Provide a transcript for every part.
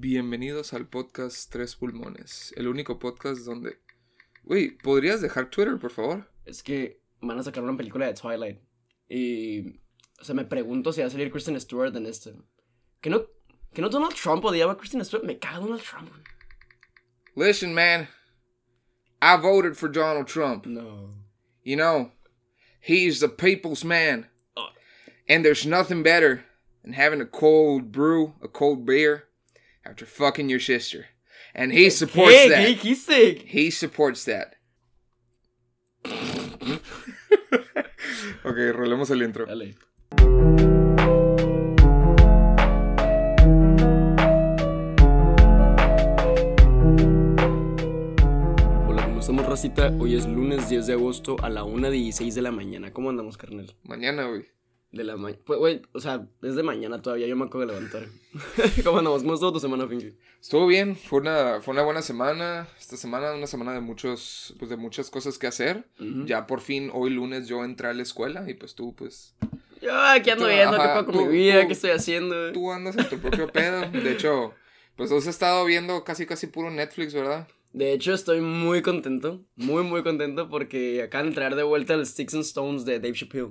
Bienvenidos al podcast Tres Pulmones, el único podcast donde... Uy, ¿podrías dejar Twitter, por favor? Es que van a sacar una película de Twilight. Y. O sea, me pregunto si va a salir Kristen Stewart en este. ¿Que no, que no Donald Trump odiaba a Kristen Stewart? Me caga Donald Trump. Listen, man. I voted for Donald Trump. No. You know, he's the people's man. Oh. And there's nothing better than having a cold brew, a cold beer, after fucking your sister. And he supports ¿Qué? ¿Qué that. dijiste? He supports that. ok, rolemos el intro. Dale. Hola, ¿cómo estamos, racita? Hoy es lunes 10 de agosto a la 1.16 de la mañana. ¿Cómo andamos, carnal? Mañana, güey. De la mañana. Pues, güey, o sea, es de mañana todavía, yo me acabo de levantar. ¿Cómo andamos? ¿Cómo estuvo tu semana, Finky? Estuvo bien, fue una, fue una buena semana. Esta semana, una semana de muchos, pues de muchas cosas que hacer. Ya por fin, hoy lunes, yo entré a la escuela y pues tú, pues, Yo aquí ando Tú, viendo qué ajá, puedo con tú- mi vida, tú- qué estoy haciendo. tú andas en tu propio pedo. De hecho, pues has estado viendo casi, casi puro Netflix, ¿verdad? De hecho, estoy muy contento, muy, muy contento porque acaban de traer de vuelta el Sticks and Stones de Dave Chappelle.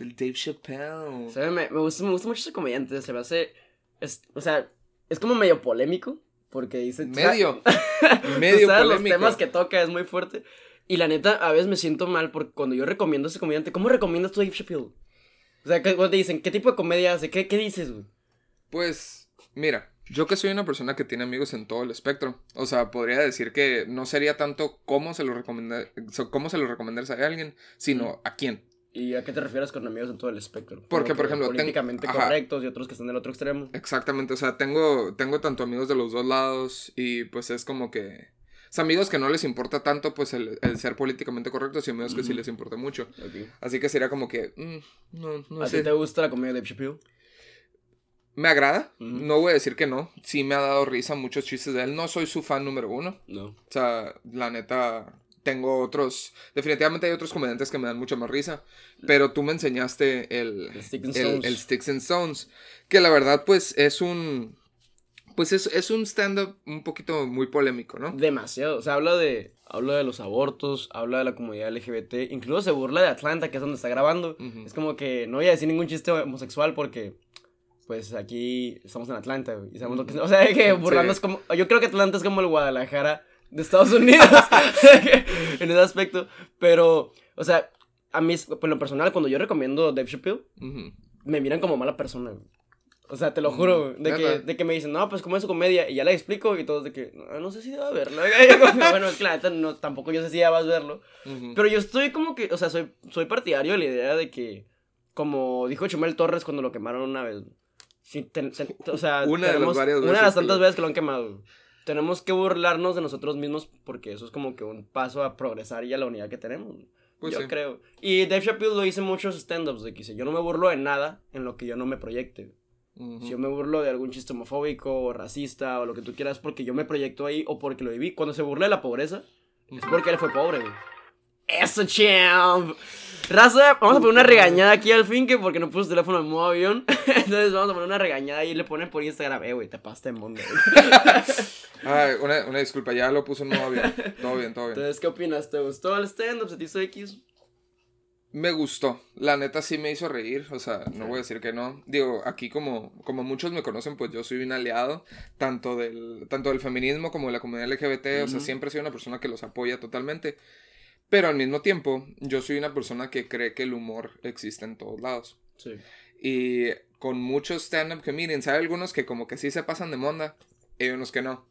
Del Dave Chappelle. O sea, me, me gusta, me gusta mucho ese comediante, se me hace... Es, o sea, es como medio polémico porque dice... Medio. Medio sea, los polémico. temas que toca es muy fuerte. Y la neta, a veces me siento mal porque cuando yo recomiendo a ese comediante, ¿cómo recomiendas tú a Dave Chappelle? O sea, cuando te dicen, ¿qué tipo de comedia hace? ¿Qué, qué dices, güey? Pues, mira, yo que soy una persona que tiene amigos en todo el espectro, o sea, podría decir que no sería tanto cómo se lo recomendar, cómo se lo a alguien, sino a quién. ¿Y a qué te refieres con amigos en todo el espectro? Porque, por ejemplo, políticamente correctos y otros que están del otro extremo. Exactamente, o sea, tengo, tengo tanto amigos de los dos lados y pues es como que... O sea, amigos que no les importa tanto pues el, el ser políticamente correctos y amigos que sí les importa mucho. Así que sería como que... mm, no, no ¿A sé. ti te gusta la comedia de Chappelle? Me agrada, no voy a decir que no. Sí me ha dado risa muchos chistes de él. No soy su fan número uno. No. O sea, la neta, tengo otros. Definitivamente hay otros comediantes que me dan mucha más risa. Pero tú me enseñaste el, El Sticks and el, Stones. el Sticks and Stones. Que la verdad, pues es un. Pues es, es un stand-up un poquito muy polémico, ¿no? Demasiado. O sea, habla de, habla de los abortos, habla de la comunidad LGBT. Incluso se burla de Atlanta, que es donde está grabando. Es como que no voy a decir ningún chiste homosexual porque, pues aquí estamos en Atlanta, güey. Y sabemos lo que O sea, que burlando Sí. es como. Yo creo que Atlanta es como el Guadalajara de Estados Unidos. en ese aspecto. Pero, o sea, a mí, por lo personal, cuando yo recomiendo Dave Chappelle, me miran como mala persona. O sea, te lo juro, de que, de que me dicen, no, pues como es su comedia, y ya la explico, y todos de que, no, no sé si debo verlo. Como, bueno, neta, no, tampoco yo sé si ya vas a verlo. Ujú. Pero yo estoy como que, o sea, soy, soy partidario de la idea de que, como dijo Chumel Torres cuando lo quemaron una vez, ten- o sea, Una de las una de las tantas veces que lo han quemado. Tenemos que burlarnos de nosotros mismos porque eso es como que un paso a progresar y a la unidad que tenemos. Pues yo sí. creo. Y Dave Chappelle lo dice en muchos stand-ups de que dice, yo no me burlo de nada en lo que yo no me proyecte. Si yo me burlo de algún chiste homofóbico o racista o lo que tú quieras porque yo me proyecto ahí o porque lo viví. Cuando se burla de la pobreza, es porque él fue pobre, güey. ¡Eso, champ! Raza, vamos a poner una regañada aquí al fin que porque no puso su teléfono en modo avión. Entonces vamos a poner una regañada y le ponen por Instagram, eh, güey, te pasaste en mundo. Ay, una, una disculpa, ya lo puso en modo avión. Todo bien, todo bien. Entonces, ¿qué opinas? ¿Te gustó el stand-up? ¿Se te hizo X? Me gustó, la neta sí me hizo reír, o sea, no voy a decir que no. Digo, aquí como, como muchos me conocen, pues yo soy un aliado tanto del, tanto del feminismo como de la comunidad LGBT, o sea, siempre soy una persona que los apoya totalmente. Pero al mismo tiempo, yo soy una persona que cree que el humor existe en todos lados. Sí. Y con muchos stand-up comedians, hay algunos que como que sí se pasan de monda, y unos que no.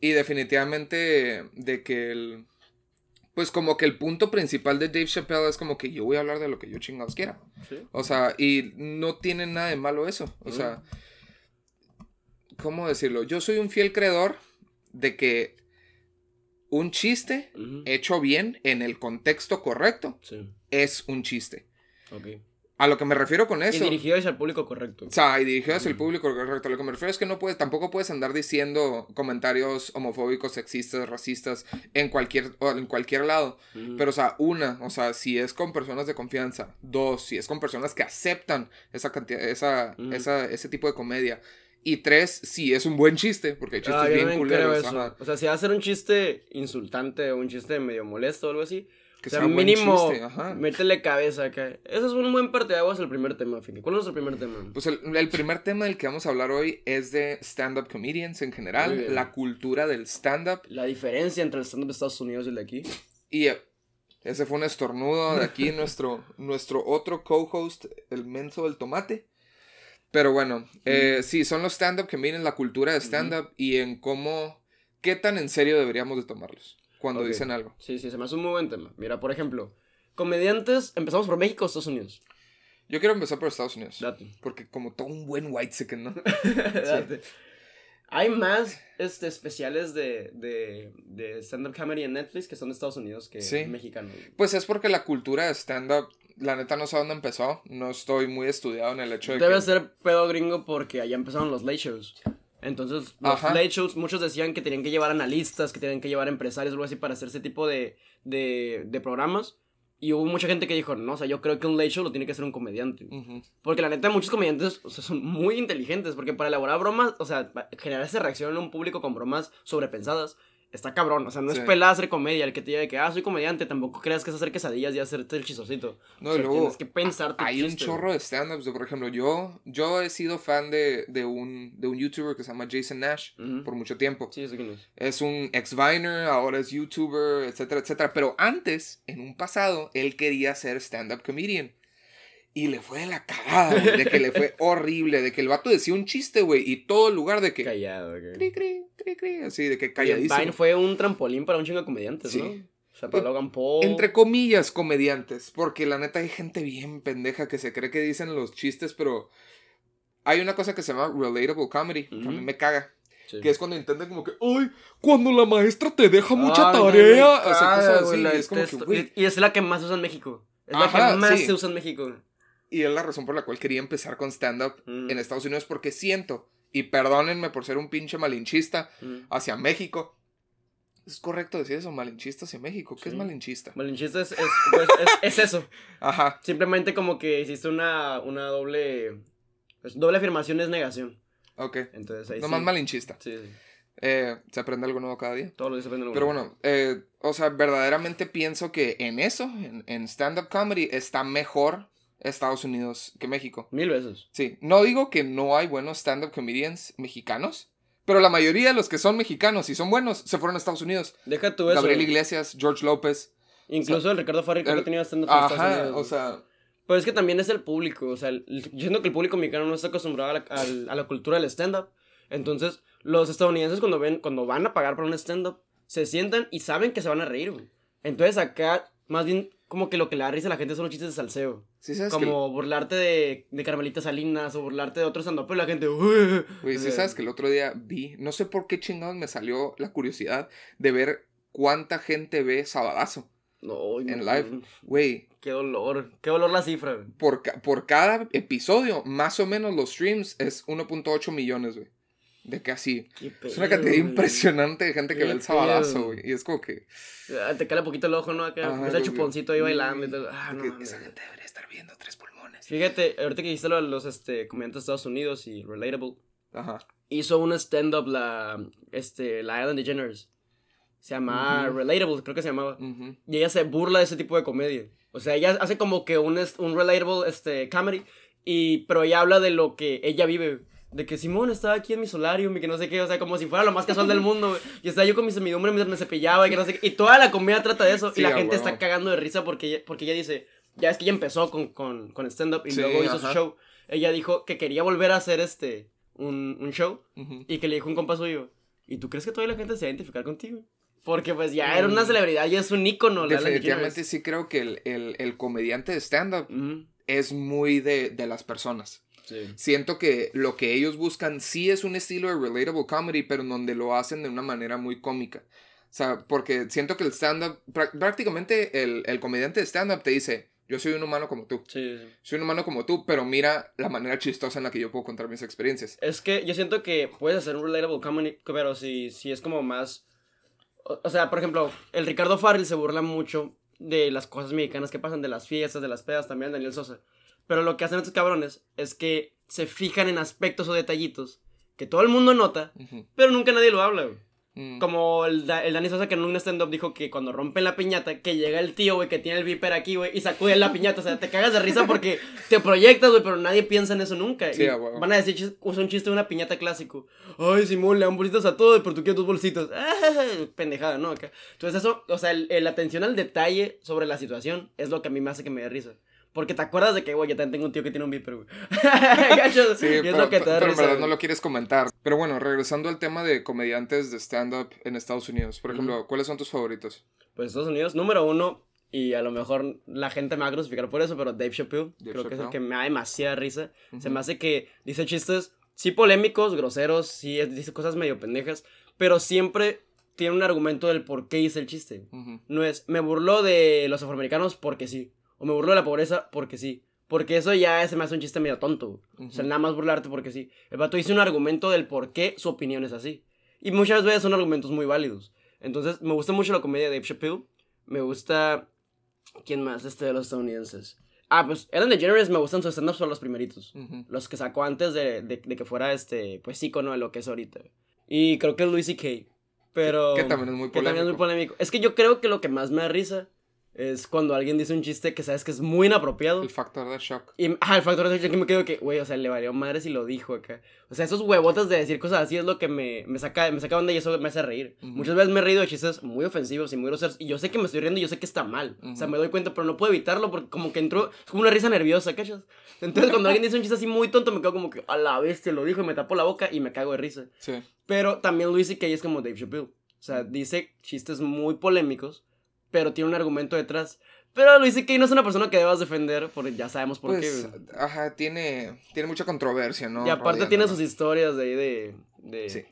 Y definitivamente de que el... Pues como que el punto principal de Dave Chappelle es como que yo voy a hablar de lo que yo chingados quiera. Sí. O sea, y no tiene nada de malo eso. O sea, ¿cómo decirlo? Yo soy un fiel creedor de que un chiste hecho bien en el contexto correcto Sí. es un chiste. A lo que me refiero con Y eso. dirigido hacia el público correcto. O sea, y dirigido hacia el público correcto. Lo que me refiero es que no puedes, tampoco puedes andar diciendo comentarios homofóbicos, sexistas, racistas en cualquier, en cualquier lado. Pero, o sea, una, o sea, si es con personas de confianza. Dos, si es con personas que aceptan esa cantidad, esa, esa, ese tipo de comedia. Y tres, si es un buen chiste, porque hay chistes Ah, bien culeros. O sea, si va a ser un chiste insultante o un chiste medio molesto o algo así. Que o sea, sea mínimo, métele cabeza acá. Ese es un buen parteaguas el primer tema, Finky. ¿Cuál es nuestro primer tema? Pues el, el primer tema del que vamos a hablar hoy es de stand-up comedians en general, la cultura del stand-up. La diferencia entre el stand-up de Estados Unidos y el de aquí. Y eh, ese fue un estornudo de aquí, nuestro, nuestro otro co-host, el menso del tomate. Pero bueno, eh, sí, son los stand-up comedians, la cultura de stand-up y en cómo, qué tan en serio deberíamos de tomarlos cuando dicen algo. Sí, sí, se me hace un muy buen tema. Mira, por ejemplo, comediantes, empezamos por México o Estados Unidos. Yo quiero empezar por Estados Unidos. Date. Porque como todo un buen white second, ¿no? Date. Hay más este, especiales de, de, de stand-up comedy en Netflix que son de Estados Unidos que Sí. mexicanos. Pues es porque la cultura de stand-up, la neta no sé dónde empezó. No estoy muy estudiado en el hecho de Debe que... ser pedo gringo porque allá empezaron los late shows. Entonces, los Ajá. late shows, muchos decían que tenían que llevar analistas, que tenían que llevar empresarios algo así para hacer ese tipo de, de, de programas. Y hubo mucha gente que dijo, no, o sea, yo creo que un late show lo tiene que hacer un comediante. Porque la neta, muchos comediantes o sea, son muy inteligentes. Porque para elaborar bromas, o sea, generar esa reacción en un público con bromas sobrepensadas, está cabrón. O sea, no Sí. es pelada hacer comedia. El que te diga de que, ah, soy comediante, tampoco creas que es hacer quesadillas y hacerte el chisosito. No, O sea, luego tienes que pensar Hay un chiste, chorro de stand-ups. Por ejemplo, yo, yo he sido fan de, de, un, de un youtuber que se llama Jason Nash Ujú. por mucho tiempo. Sí, eso quién es. Es un ex-Viner, ahora es youtuber, etcétera, etcétera. Pero antes, en un pasado, él quería ser stand-up comedian. Y le fue de la cagada, güey, de que le fue horrible, de que el vato decía un chiste, güey, y todo el lugar de que... Callado, ok. Cri, cri, cri, cri, así, de que calladísimo. Vine fue un trampolín para un chingo de comediantes, Sí. ¿no? O sea, para Logan Paul. Entre comillas, comediantes, porque la neta hay gente bien pendeja que se cree que dicen los chistes, pero hay una cosa que se llama relatable comedy, que a mí me caga, Sí. que es cuando intentan como que, ay, cuando la maestra te deja mucha Ay, no, tarea, me o sea, caga, cosas güey, así, la y es como que, detesto. güey, Y y es la que más usa en México. Es la que más sí. se usa en México. Y es la razón por la cual quería empezar con stand-up Mm. en Estados Unidos, porque siento, y perdónenme por ser un pinche malinchista Mm. hacia México, es correcto decir eso, malinchista hacia México, ¿qué es malinchista? Malinchista es, es, pues, es, es eso. Ajá, Simplemente como que hiciste una, una doble. pues, doble afirmación es negación. ok, Entonces ahí nomás sí. malinchista. Sí, sí. Eh, se aprende algo nuevo cada día. Todo lo dice aprende Pero bueno, eh, o sea, verdaderamente pienso que en eso, en, en stand-up comedy, está mejor Estados Unidos que México. Mil veces. Sí, no digo que no hay buenos stand-up comedians mexicanos, pero la mayoría de los que son mexicanos y son buenos se fueron a Estados Unidos. Deja tú eso. Gabriel Iglesias, George López. Incluso el Ricardo el- que tenía stand-up Estados Ajá, Unidos. o sea, Pero es que también es el público, o sea, el- yo siento que el público mexicano no está acostumbrado a la, al- a la cultura del stand-up. Entonces, los estadounidenses cuando ven, cuando van a pagar por un stand-up, se sientan y saben que se van a reír, güey. Entonces acá, más bien, como que lo que le da risa a la gente son los chistes de salseo. sí sabes que... Como burlarte de, de Carmelita Salinas o burlarte de otro stand-up, pero la gente... "Uy". Güey, sí sabes que el otro día vi, no sé por qué chingados me salió la curiosidad de ver cuánta gente ve Sabadazo. No, en live. Güey, Qué dolor, qué dolor la cifra, güey. por, por cada episodio, más o menos los streams es 1.8 millones, güey. De que así. Es una cantidad impresionante de gente que ve el sabadazo, güey. Y es como que. Ah, Te cae poquito el ojo, ¿no? Acá, Ajá, ese chuponcito ahí bailando y mm, todo. Ah, no, esa gente debería estar viendo tres pulmones. Fíjate, ahorita que dijiste lo de los este, comediantes de Estados Unidos y Relatable, hizo un stand-up la, este, la Ellen DeGeneres. Se llama Ujú. Relatable, creo que se llamaba. Y ella se burla de ese tipo de comedia. O sea, ella hace como que un, un relatable este, comedy, y, pero ella habla de lo que ella vive. De que Simón estaba aquí en mi solarium y que no sé qué, o sea, como si fuera lo más casual del mundo. Y estaba yo con mi semidumbre mientras me cepillaba y que no sé qué. Y toda la comedia trata de eso. Sí, y la a gente está cagando de risa porque ella, porque ella dice, ya es que ella empezó con, con, con stand-up y Sí, luego hizo su ajá. show. Ella dijo que quería volver a hacer este, un, un show Ujú. y que le dijo un compa suyo, ¿y tú crees que todavía la gente se va a identificar contigo? Porque pues ya era Mm. una celebridad, ya es un ícono. Definitivamente sí creo que el, el- el comediante de stand-up Ujú. es muy de, de las personas. Sí. Siento que lo que ellos buscan sí es un estilo de relatable comedy, pero en donde lo hacen de una manera muy cómica. O sea, porque siento que el stand-up, prá- prácticamente el, el comediante de stand-up te dice, yo soy un humano como tú, Sí, sí. soy un humano como tú, pero mira la manera chistosa en la que yo puedo contar mis experiencias. Es que yo siento que puedes hacer un relatable comedy, pero si, si es como más... O, o sea, por ejemplo, el Ricardo Farrell se burla mucho de las cosas mexicanas que pasan, de las fiestas, de las pedas, también Daniel Sosa. Pero lo que hacen estos cabrones es que se fijan en aspectos o detallitos que todo el mundo nota, Ujú. pero nunca nadie lo habla, güey. Mm. Como el, Da- el Dani Sosa que en un stand-up dijo que cuando rompen la piñata, que llega el tío, güey, que tiene el viper aquí, güey, y sacude la piñata. O sea, te cagas de risa porque te proyectas, güey, pero nadie piensa en eso nunca. Sí, Y a huevo. van a decir, usa un chiste de una piñata clásico. Ay, Simón, le dan bolsitas a todo, pero tú quieres dos bolsitas. Pendejada, ¿no? Acá. Entonces eso, o sea, el- atención al detalle sobre la situación es lo que a mí me hace que me dé risa. Porque te acuerdas de que, güey, yo también tengo un tío que tiene un viper, güey. Sí, Y es pero, lo que te da pero en verdad no lo quieres comentar. Pero bueno, regresando al tema de comediantes de stand-up en Estados Unidos. Por ejemplo, ¿cuáles son tus favoritos? Pues Estados Unidos, número uno, y a lo mejor la gente me va a crucificar por eso, pero Dave Chappelle, Dave creo que es el que me da demasiada risa. Se me hace que dice chistes, sí polémicos, groseros, sí dice cosas medio pendejas, pero siempre tiene un argumento del por qué hice el chiste. No es, me burló de los afroamericanos porque sí, o me burló de la pobreza porque sí. Porque eso ya se me hace un chiste medio tonto. O sea, nada más burlarte porque sí. El vato dice un argumento del por qué su opinión es así. Y muchas veces son argumentos muy válidos. Entonces, me gusta mucho la comedia de Dave Chappelle. Me gusta. ¿Quién más? Este de los estadounidenses. Ah, pues Ellen DeGeneres me gustan sus stand-ups por los primeritos. Los que sacó antes de, de- de que fuera este, pues ícono de lo que es ahorita. Y creo que Louis C.K. Pero. Que también es muy que también es muy polémico. polémico. Es que yo creo que lo que más me da risa es cuando alguien dice un chiste que sabes que es muy inapropiado. El factor de shock. Y, ajá, el factor de que me quedo que, güey, o sea, le valió madre si lo dijo acá. O sea, esos huevotes de decir cosas así es lo que me, me saca, me saca onda y eso me hace reír. Ujú. Muchas veces me he reído de chistes muy ofensivos y muy groseros. Y yo sé que me estoy riendo y yo sé que está mal. O sea, me doy cuenta, pero no puedo evitarlo porque como que entró, es como una risa nerviosa, ¿cachas? Entonces cuando alguien dice un chiste así muy tonto, me quedo como que, a la bestia, lo dijo y me tapo la boca y me cago de risa. Sí. Pero también Luis C.K. es como Dave Chappelle. O sea, dice chistes muy polémicos, pero tiene un argumento detrás. Pero Luis C.K. no es una persona que debas defender, porque ya sabemos por Pues, qué. ajá, tiene, tiene mucha controversia, ¿no? y aparte tiene sus historias de ahí de... de... Sí.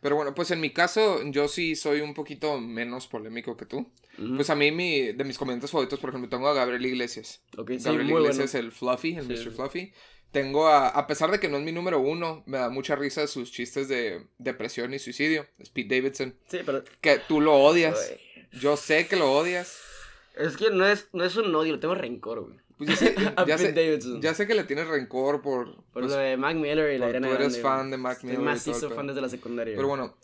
Pero bueno, pues en mi caso, yo sí soy un poquito menos polémico que tú. Pues a mí, mi, de mis comediantes favoritos, por ejemplo, tengo a Gabriel Iglesias. Ok, sí, Gabriel muy Iglesias, bueno. el Fluffy, el Sí, Mr. sí. Fluffy. Tengo a, a pesar de que no es mi número uno, me da mucha risa sus chistes de depresión y suicidio. Es Pete Davidson. Sí, pero... Que tú lo odias. Yo sé que lo odias. Es que no es, no es un odio, le tengo rencor, güey. Pues ya sé, ya sé- Davidson. ya sé que le tienes rencor por... Por pues, lo de Mac Miller y la Irene tú eres Grande, fan güey. de Mac Estoy Miller y todo el macizo fan desde la secundaria. Pero bueno,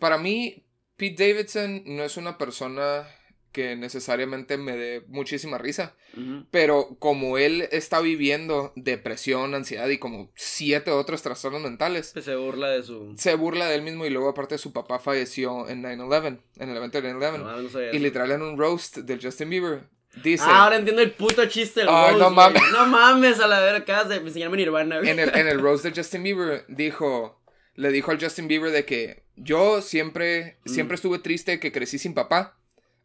para mí, Pete Davidson no es una persona que necesariamente me dé muchísima risa. Ujú. Pero como él está viviendo depresión, ansiedad y como siete otros trastornos mentales, Que se burla de su... se burla de él mismo y luego aparte su papá falleció en 9-11, en el evento de 9-11. No, no y literal en un roast del Justin Bieber. Dice, Ah, ahora entiendo el puto chiste del no mames. No mames, a la verga, acabas de enseñarme Nirvana, en el, en el roast de Justin Bieber, dijo, le dijo al Justin Bieber de que yo siempre, Mm. siempre estuve triste que crecí sin papá.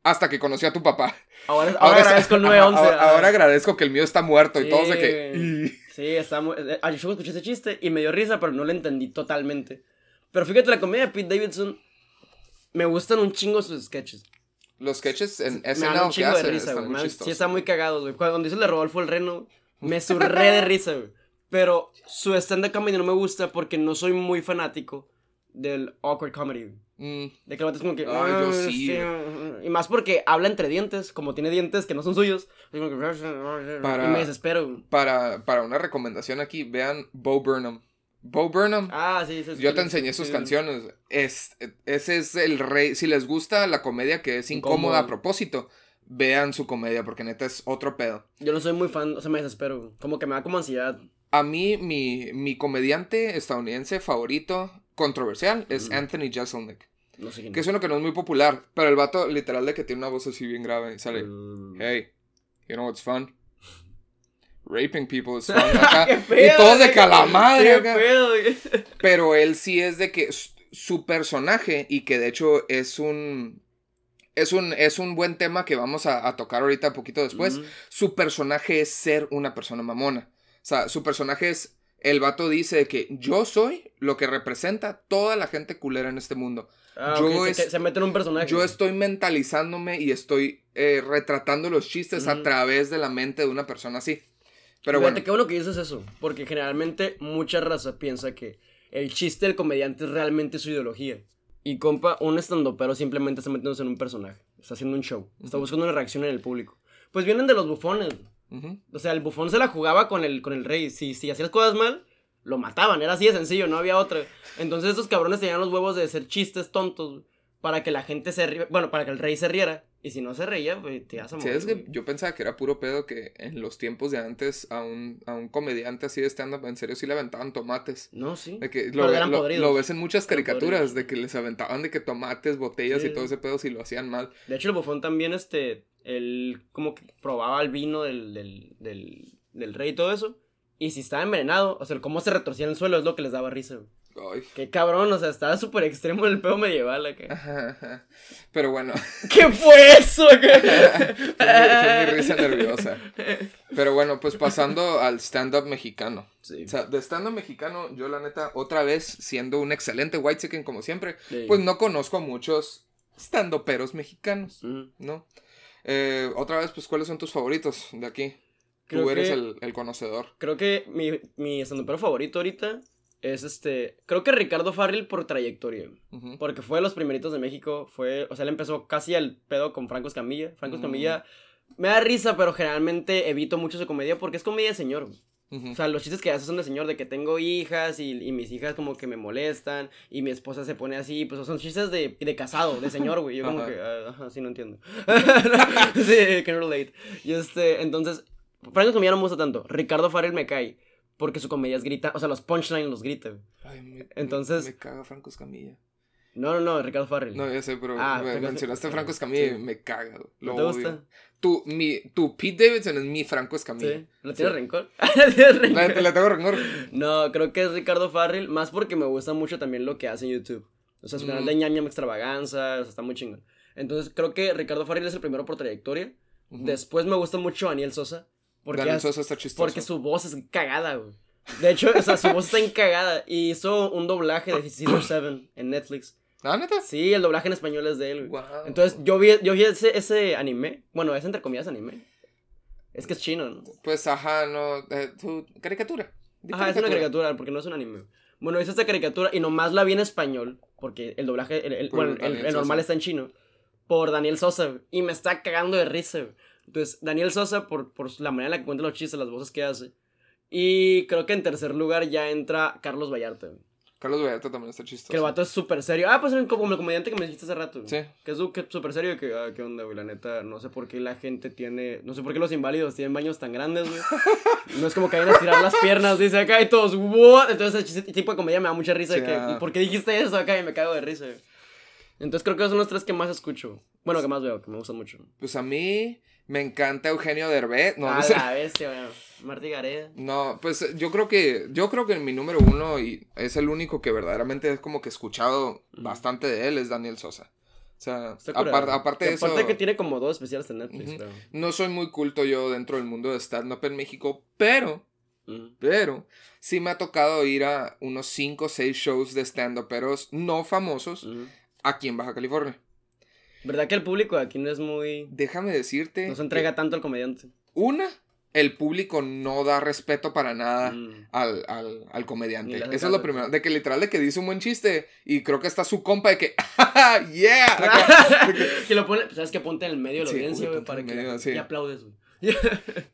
Hasta que conocí a tu papá. Ahora, ahora, es- agradezco el ajá, 911. ahora, ah. ahora agradezco que el mío está muerto y Sí, todos de que... Sí, está muy... eh, Yo escuché ese chiste y me dio risa, pero no lo entendí totalmente. Pero fíjate, la comedia de Pete Davidson... Me gustan un chingo sus sketches. Los sketches en SNL que hacen risa, están güey. muy. Sí, están muy cagados, güey. Cuando dice el de Rodolfo el Reno, me surré de risa, güey. Pero su stand-up comedy no me gusta porque no soy muy fanático del awkward comedy. Mm, De que vato es como que. Ay, yo "Ah, sí, Y más porque habla entre dientes, como tiene dientes que no son suyos. Para- Y me desespero. para, para una recomendación aquí, vean Bo Burnham. Bo Burnham, Ah, sí, sí. sí, yo te enseñé sus canciones. Es, ese es el rey. Si les gusta la comedia que es incómoda a propósito, vean su comedia porque neta es otro pedo. Yo no soy muy fan, o sea, me desespero. Como que me da como ansiedad. A mí, mi, mi comediante estadounidense favorito, controversial, es Mm. Anthony Jeselnik. No sé quién Que es uno que no es muy popular, pero el vato literal de que tiene una voz así bien grave y sale, Mm. hey, you know what's fun? Raping people is fun. Acá, ¿Qué y todos de calamadre. Pero él sí es de que su personaje, y que de hecho es un. Es un, es un buen tema que vamos a, a tocar ahorita poquito después. Ujú. Su personaje es ser una persona mamona. O sea, su personaje es. El vato dice de que yo soy lo que representa toda la gente culera en este mundo. Ah, Yo ok, se- es- que se, mete en un personaje. Yo estoy mentalizándome y estoy eh, retratando los chistes a través de la mente de una persona así. Pero Fíjate bueno, qué bueno que dices eso, porque generalmente mucha raza piensa que el chiste del comediante es realmente su ideología. Y compa, un estandopero simplemente está metiéndose en un personaje, está haciendo un show, está buscando una reacción en el público. Pues vienen de los bufones. Ujú, O sea, el bufón se la jugaba con el, con el rey. Si, si hacías cosas mal, lo mataban, era así de sencillo, no había otra. Entonces estos cabrones tenían los huevos de hacer chistes tontos para que la gente se ríe, bueno, para que el rey se riera. Y si no se reía, pues te ibas a Sí, morir. es que yo pensaba que era puro pedo que en los tiempos de antes a un, a un comediante así de stand-up en serio sí le aventaban tomates. No, sí. De que lo, ve- lo- lo ves en muchas caricaturas de que les aventaban de que tomates, botellas Sí. y todo ese pedo si lo hacían mal. De hecho, el bufón también, este, él como que probaba el vino del, del, del, del rey y todo eso. Y si estaba envenenado, o sea, cómo se retorcía en el suelo es lo que les daba risa, güey. Ay. Qué cabrón, o sea, estaba súper extremo el pedo medieval acá. Ajá, ajá. Pero bueno, ¿Qué fue eso? fue, mi, fue mi risa nerviosa. Pero bueno, pues pasando al stand-up mexicano. Sí. O sea, de stand-up mexicano, yo la neta, otra vez, siendo un excelente white chicken como siempre, Sí. pues no conozco a muchos stand-uperos mexicanos. ¿no? Eh, otra vez, pues, ¿cuáles son tus favoritos de aquí? Creo Tú eres que- el, el conocedor. Creo que mi, mi estandopero favorito ahorita es este. Creo que Ricardo Farril por trayectoria. Porque fue de los primeritos de México. Fue. O sea, él empezó casi al pedo con Franco Escamilla. Franco Mm. Escamilla. Me da risa, pero generalmente evito mucho su comedia porque es comedia de señor. O sea, los chistes que hace son de señor, de que tengo hijas y, y mis hijas como que me molestan y mi esposa se pone así, pues son chistes de, de casado, de señor, güey. Yo como Ajá. que, ah, ajá, sí, no entiendo. sí, can relate. Y este, entonces, Franco Escamilla no me gusta tanto. Ricardo Farrell me cae porque su comedia es grita, o sea, los punchlines los grita. güey. Ay, me, Entonces- Me, me caga Franco Escamilla. No, no, no, Ricardo Farrell. No, ya sé, pero Ah, me- Franco- mencionaste Franco Escamilla Sí. y me caga. Lo ¿No te odio. gusta? Tu, mi, tu Pete Davidson es mi Franco Escamilla. Sí. ¿Le tienes Sí. rencor? ¿Le tienes rencor? le tengo rencor. No, creo que es Ricardo Farrell, más porque me gusta mucho también lo que hace en YouTube. O sea, su canal Mm. de ñam extravaganza, o sea, está muy chingón. Entonces, creo que Ricardo Farrell es el primero por trayectoria. Después me gusta mucho Daniel Sosa. Porque, Daniel Sosa está chistoso. porque su voz es cagada, güey. De hecho, o sea, su voz está encagada. Y hizo un doblaje de Caesar 7 en Netflix. ¿Ah, neta? Sí, el doblaje en español es de él. Wow. Entonces, yo vi, yo vi ese, ese anime. Bueno, es entre comillas anime. Es que es chino, ¿no? Pues, ajá, no. eh, tu caricatura. Di Ajá, es una caricatura, porque no es un anime. Bueno, hice esta caricatura y nomás la vi en español, porque el doblaje, el, el- Por bueno, el, Daniel el normal está en chino, por Daniel Sosa, y me está cagando de risa. Entonces, Daniel Sosa, por, por la manera en la que cuenta los chistes, las voces que hace. Y creo que en tercer lugar ya entra Carlos Vallarta, Carlos Vallarta también está chistoso. que el vato es súper serio. Ah, pues como el comediante que me dijiste hace rato. Sí. Que es súper serio y que, ah, qué onda, güey, la neta, no sé por qué la gente tiene, no sé por qué los inválidos tienen baños tan grandes, güey. No es como que vayan a estirar las piernas, dice acá y todos, what? Entonces ese tipo de comedia me da mucha risa, Sí, de que, ah. ¿por qué dijiste eso acá? Y me cago de risa, güey. Entonces creo que son los tres que más escucho. Bueno, que más veo, que me gustan mucho. Pues a mí me encanta Eugenio Derbez. No, a no sé. la bestia, güey. Martí Gareda. No, pues yo creo que yo creo que mi número uno y es el único que verdaderamente es como que he escuchado bastante de él es Daniel Sosa. O sea, aparte, de Que eso, Aparte que tiene como dos especiales en Netflix, no soy muy culto yo dentro del mundo de stand-up en México, pero, pero, sí me ha tocado ir a unos 5 o 6 shows de stand-uperos no famosos. Aquí en Baja California. ¿Verdad que el público de aquí no es muy... Déjame decirte, No se entrega tanto al comediante? una, el público no da respeto para nada. Mm. al, al, comediante. Eso es lo primero. De que literal de que dice un buen chiste y creo que está su compa de que, "Ja, yeah. Que- lo pone, ¿sabes que Ponte en el medio de la Sí, audiencia, güey, para que medio, la- sí. y aplaudes, güey.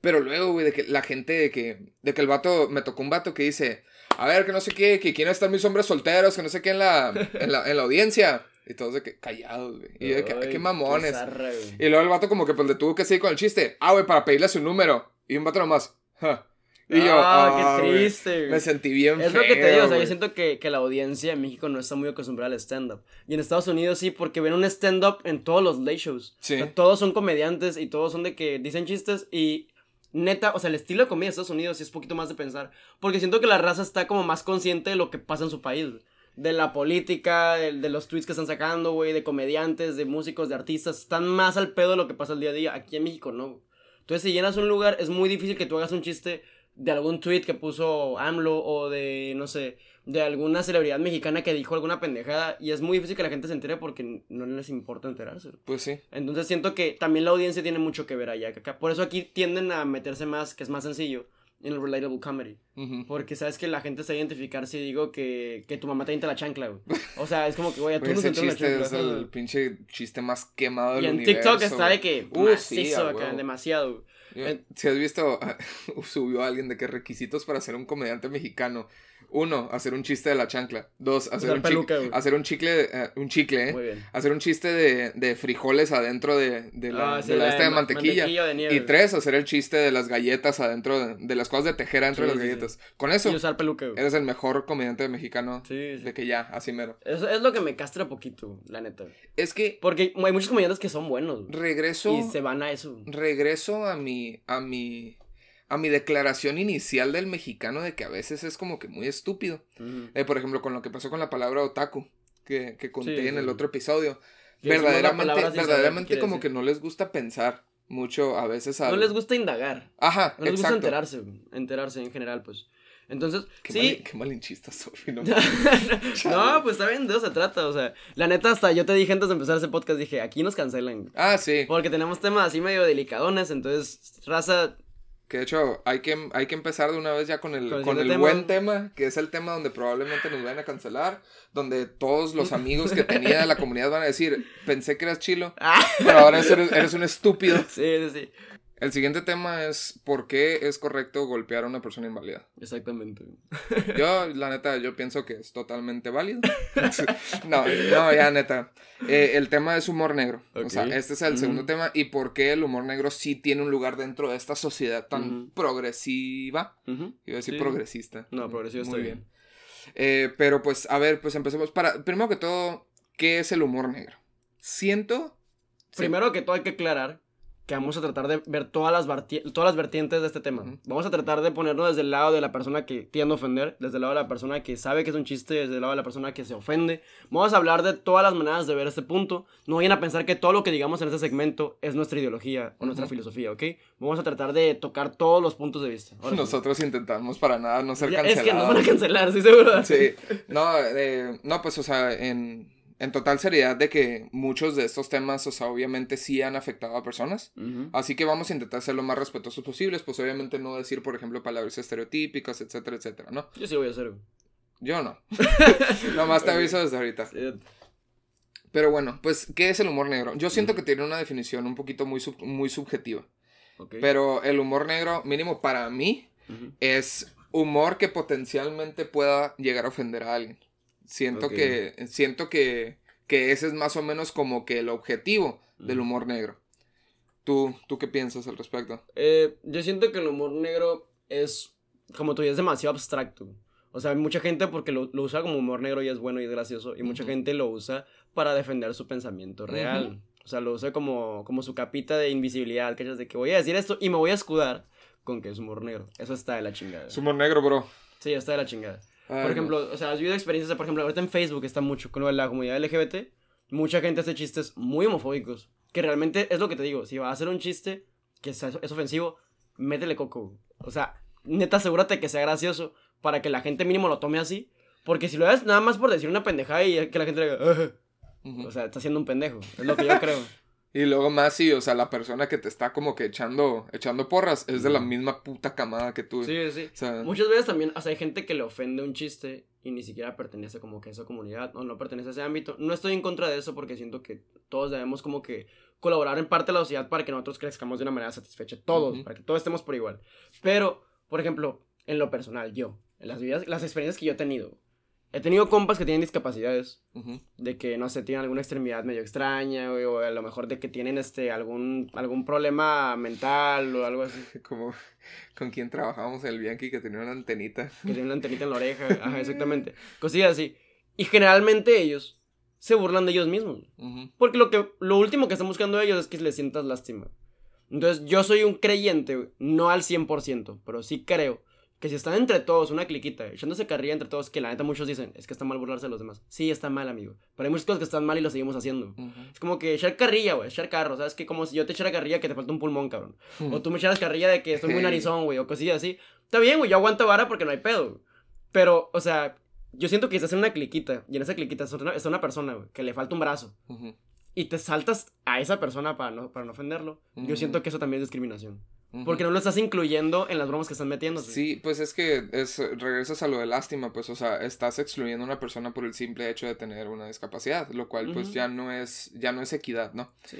Pero luego, güey, de que la gente de que, de que el vato, me tocó un vato que dice, a ver, que no sé qué, que quieren estar mis hombres solteros, que no sé qué en la, en la, en la audiencia. Y todos de que callados, güey. Y yo de que, "Ay, qué mamones. zarra, güey. y luego el vato como que pues le tuvo que seguir con el chiste. Ah, güey, para pedirle su número. Y un vato nomás. "Ja". Y yo, Ah, "Ah, qué güey". triste. Me sentí bien Es lo que te digo, o sea, yo siento que, que la audiencia en México no está muy acostumbrada al stand-up. Y en Estados Unidos sí, porque ven un stand-up en todos los late shows. Sí. O sea, todos son comediantes y todos son de que dicen chistes y neta, o sea, el estilo de comedia de Estados Unidos sí es poquito más de pensar. Porque siento que la raza está como más consciente de lo que pasa en su país. De la política, de, de los tweets que están sacando, güey, de comediantes, de músicos, de artistas. Están más al pedo de lo que pasa el día a día. Aquí en México no. Entonces, si llenas un lugar, es muy difícil que tú hagas un chiste de algún tweet que puso AMLO o de, no sé, de alguna celebridad mexicana que dijo alguna pendejada. Y es muy difícil que la gente se entere porque no les importa enterarse. Pues sí. Entonces siento que también la audiencia tiene mucho que ver allá. que acá. Por eso aquí tienden a meterse más, que es más sencillo, en el relatable comedy. Ujú. Porque sabes que la gente se va a identificar si digo que, que tu mamá te avienta la chancla, güey. O sea, es como que, güey, tú Güey, no te la chiste es chancla. el pinche chiste más quemado del Y en universo. TikTok está de que Uh, sí, macizo a acá, demasiado. güey. Si has visto, subió alguien de que requisitos para ser un comediante mexicano. Uno, hacer un chiste de la chancla. Dos, hacer, un, peluca, güey. hacer un chicle, eh, un chicle, ¿eh? Muy bien. Hacer un chiste de, de frijoles adentro de, de la, Ah, sí, de la la esta de de ma- mantequilla. mantequilla de nieve. Y tres, hacer el chiste de las galletas adentro, de, las cosas de tejer adentro Sí, de las sí, galletas. Con eso, Y usar peluca, güey. eres el mejor comediante mexicano de que ya, así mero. Eso es lo que me castra poquito, la neta. Es que Porque hay muchos comediantes que son buenos. regreso, Y se van a eso. regreso a mi, a mi, a mi declaración inicial del mexicano de que a veces es como que muy estúpido. Eh, por ejemplo, con lo que pasó con la palabra otaku, que, que conté Sí, en el otro episodio. Verdaderamente, verdaderamente como decir. que no les gusta pensar mucho a veces. No les gusta indagar. Ajá, No les gusta enterarse, enterarse en general, pues. Entonces, Qué, sí. mal, qué malinchista soy, ¿no? no, pues está bien, de eso se trata. O sea, la neta, hasta yo te dije antes de empezar ese podcast, dije, aquí nos cancelan. Ah, sí. Porque tenemos temas así medio delicadones, entonces, raza, Que de hecho hay que, hay que empezar de una vez ya con el, Con el con el siguiente buen tema. que es el tema donde probablemente nos vayan a cancelar, donde todos los amigos que tenía de la comunidad van a decir, pensé que eras chilo, Ah. pero ahora eres, eres un estúpido. sí, sí, sí. El siguiente tema es por qué es correcto golpear a una persona inválida. Exactamente. Yo, la neta, yo pienso que es totalmente válido. no, no, ya neta. Eh, el tema es humor negro. O sea, este es el segundo tema. Y por qué el humor negro sí tiene un lugar dentro de esta sociedad tan progresiva. Ujú. Iba a decir Sí. progresista. No, progresivo Muy está bien. bien. Eh, pero pues, a ver, pues empecemos para. Primero que todo, ¿qué es el humor negro? Siento. Primero que todo hay que aclarar que vamos a tratar de ver todas las, todas las vertientes de este tema. Ujú. Vamos a tratar de ponernos desde el lado de la persona que tiende a ofender, desde el lado de la persona que sabe que es un chiste, desde el lado de la persona que se ofende. Vamos a hablar de todas las maneras de ver este punto. No vayan a pensar que todo lo que digamos en este segmento es nuestra ideología o nuestra Ujú. filosofía, ¿ok? Vamos a tratar de tocar todos los puntos de vista. Ahora sí. Nosotros intentamos para nada no ser Ya, cancelados. es que nos van a cancelar, sí, seguro. Sí, no, eh, no, pues, o sea, en, en total seriedad de que muchos de estos temas, o sea, obviamente sí han afectado a personas. Así que vamos a intentar ser lo más respetuosos posibles, pues obviamente no decir, por ejemplo, palabras estereotípicas, etcétera, etcétera, ¿no? Yo sí voy a hacer. Yo no. Nomás te aviso desde ahorita. Sí. Pero bueno, pues, ¿qué es el humor negro? Yo siento que tiene una definición un poquito muy, sub- muy subjetiva. Pero el humor negro, mínimo para mí, es humor que potencialmente pueda llegar a ofender a alguien. Siento que siento que, que ese es más o menos como que el objetivo del humor negro. ¿Tú, ¿Tú qué piensas al respecto? Eh, yo siento que el humor negro es, como tú dices, demasiado abstracto. O sea, mucha gente porque lo, lo usa como humor negro y es bueno y es gracioso. Y mucha gente lo usa para defender su pensamiento real. O sea, lo usa como, como su capita de invisibilidad. Que es de que voy a decir esto y me voy a escudar con que es humor negro. Eso está de la chingada. Es humor negro, bro. Sí, está de la chingada. Ay, Por ejemplo, o sea, has vivido experiencias, por ejemplo, ahorita en Facebook está mucho con la comunidad LGBT. Mucha gente hace chistes muy homofóbicos. Que realmente es lo que te digo. Si va a hacer un chiste que es, es ofensivo, métele coco. O sea, neta, asegúrate que sea gracioso para que la gente mínimo lo tome así. Porque si lo haces nada más por decir una pendejada y que la gente le diga, "Ajá", Ujú. o sea, está siendo un pendejo. Es lo que yo creo. Y luego más sí, o sea, la persona que te está como que echando, echando porras es de la misma puta camada que tú. Sí, sí. O sea, Muchas veces también, o sea, hay gente que le ofende un chiste y ni siquiera pertenece como que a esa comunidad o no pertenece a ese ámbito. No estoy en contra de eso porque siento que todos debemos como que colaborar en parte de la sociedad para que nosotros crezcamos de una manera satisfecha. Todos, Ujú. para que todos estemos por igual. Pero, por ejemplo, en lo personal, yo, en las vidas, las experiencias que yo he tenido, he tenido compas que tienen discapacidades de que no sé, tienen alguna extremidad medio extraña, güey, o a lo mejor de que tienen este algún algún problema mental o algo así. como con quien trabajábamos en el Bianchi que tenía una antenita. que tiene una antenita en la oreja, ajá, exactamente. Cosillas así. Y generalmente ellos se burlan de ellos mismos. Porque lo, que, lo último que están buscando ellos es que les sientas lástima. Entonces yo soy un creyente, güey, no al 100%, pero sí creo que si están entre todos, una cliquita, echándose carrilla entre todos, que la neta muchos dicen, es que está mal burlarse de los demás. Sí, está mal, amigo. Pero hay muchas cosas que están mal y lo seguimos haciendo. Ujú. Es como que echar carrilla, güey, echar carro, ¿sabes? Que como si yo te echara carrilla que te falta un pulmón, cabrón. O tú me echaras carrilla de que estoy muy narizón, güey, o cosillas así. Está bien, güey, yo aguanto vara porque no hay pedo. güey. Pero, o sea, yo siento que estás en una cliquita, y en esa cliquita está una, está una persona, güey, que le falta un brazo, Ujú. y te saltas a esa persona para no, para no ofenderlo. Yo siento que eso también es discriminación. Porque no lo estás incluyendo en las bromas que están metiendo. Sí, pues es que es, regresas a lo de lástima, pues, o sea, estás excluyendo a una persona por el simple hecho de tener una discapacidad, lo cual, pues, ya no es, ya no es equidad, ¿no? Sí.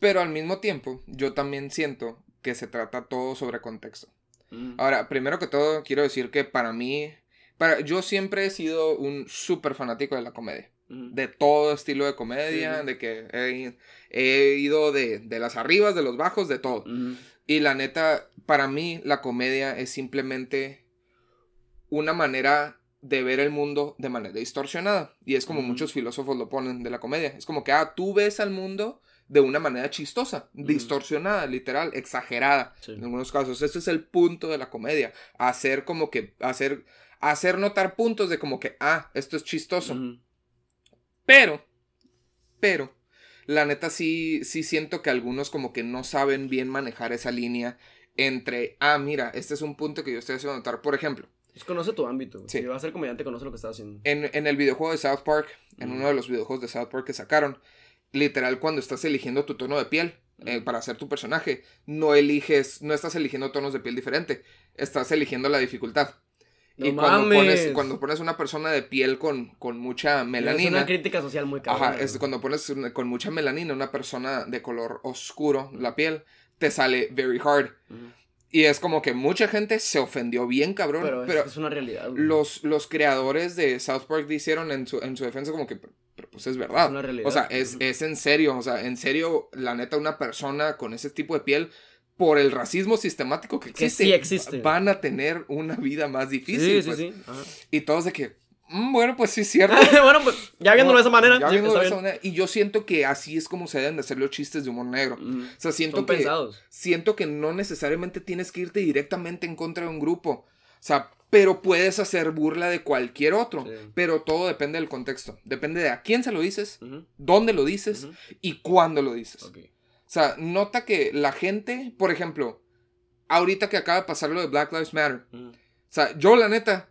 Pero al mismo tiempo, yo también siento que se trata todo sobre contexto. Mm. Ahora, primero que todo, quiero decir que para mí, para, yo siempre he sido un súper fanático de la comedia. De todo estilo de comedia, Sí, sí. de que he, he ido de, de las arribas, de los bajos, de todo. Ujú. Y la neta, para mí la comedia es simplemente una manera de ver el mundo de manera distorsionada. Y es como muchos filósofos lo ponen de la comedia. Es como que, ah, tú ves al mundo de una manera chistosa, distorsionada, literal, exagerada. Sí. En algunos casos, ese es el punto de la comedia. Hacer como que, hacer, hacer notar puntos de como que, ah, esto es chistoso. Pero, pero, la neta sí, sí siento que algunos como que no saben bien manejar esa línea entre, ah, mira, este es un punto que yo estoy haciendo notar. Por ejemplo, Pues conoce tu ámbito. Sí. Si vas a ser comediante, conoce lo que estás haciendo. en, en el videojuego de South Park, en uno de los videojuegos de South Park que sacaron, literal cuando estás eligiendo tu tono de piel eh, para hacer tu personaje, no eliges, no estás eligiendo tonos de piel diferente, estás eligiendo la dificultad. No y cuando mames. pones, cuando pones una persona de piel con, con mucha Es melanina, una crítica social muy cabrona. Ajá, es cuando pones una- con mucha melanina una persona de color oscuro la piel, te sale very hard. Y es como que mucha gente se ofendió bien cabrón. Pero, Pero, es, es una realidad. güey. los, los creadores de South Park dijeron en su, en su defensa como que, pero, pues es verdad. Es una realidad. O sea, es, es en serio. O sea, en serio, la neta, una persona con ese tipo de piel, por el racismo sistemático que Que existe, sí existe. van a tener una vida más difícil. Sí, sí, pues. sí. Y todos de que, "Mm, bueno, pues sí es cierto. bueno, pues ya viéndolo de esa manera. Ya viéndolo de esa manera. Y yo siento que así es como se deben de hacer los chistes de humor negro. O sea, siento que, pensados. siento que no necesariamente tienes que irte directamente en contra de un grupo. O sea, pero puedes hacer burla de cualquier otro. Sí. Pero todo depende del contexto. Depende de a quién se lo dices, dónde lo dices y cuándo lo dices. Ok. O sea, nota que la gente, por ejemplo, ahorita que acaba de pasar lo de Black Lives Matter. Ujú. O sea, yo la neta,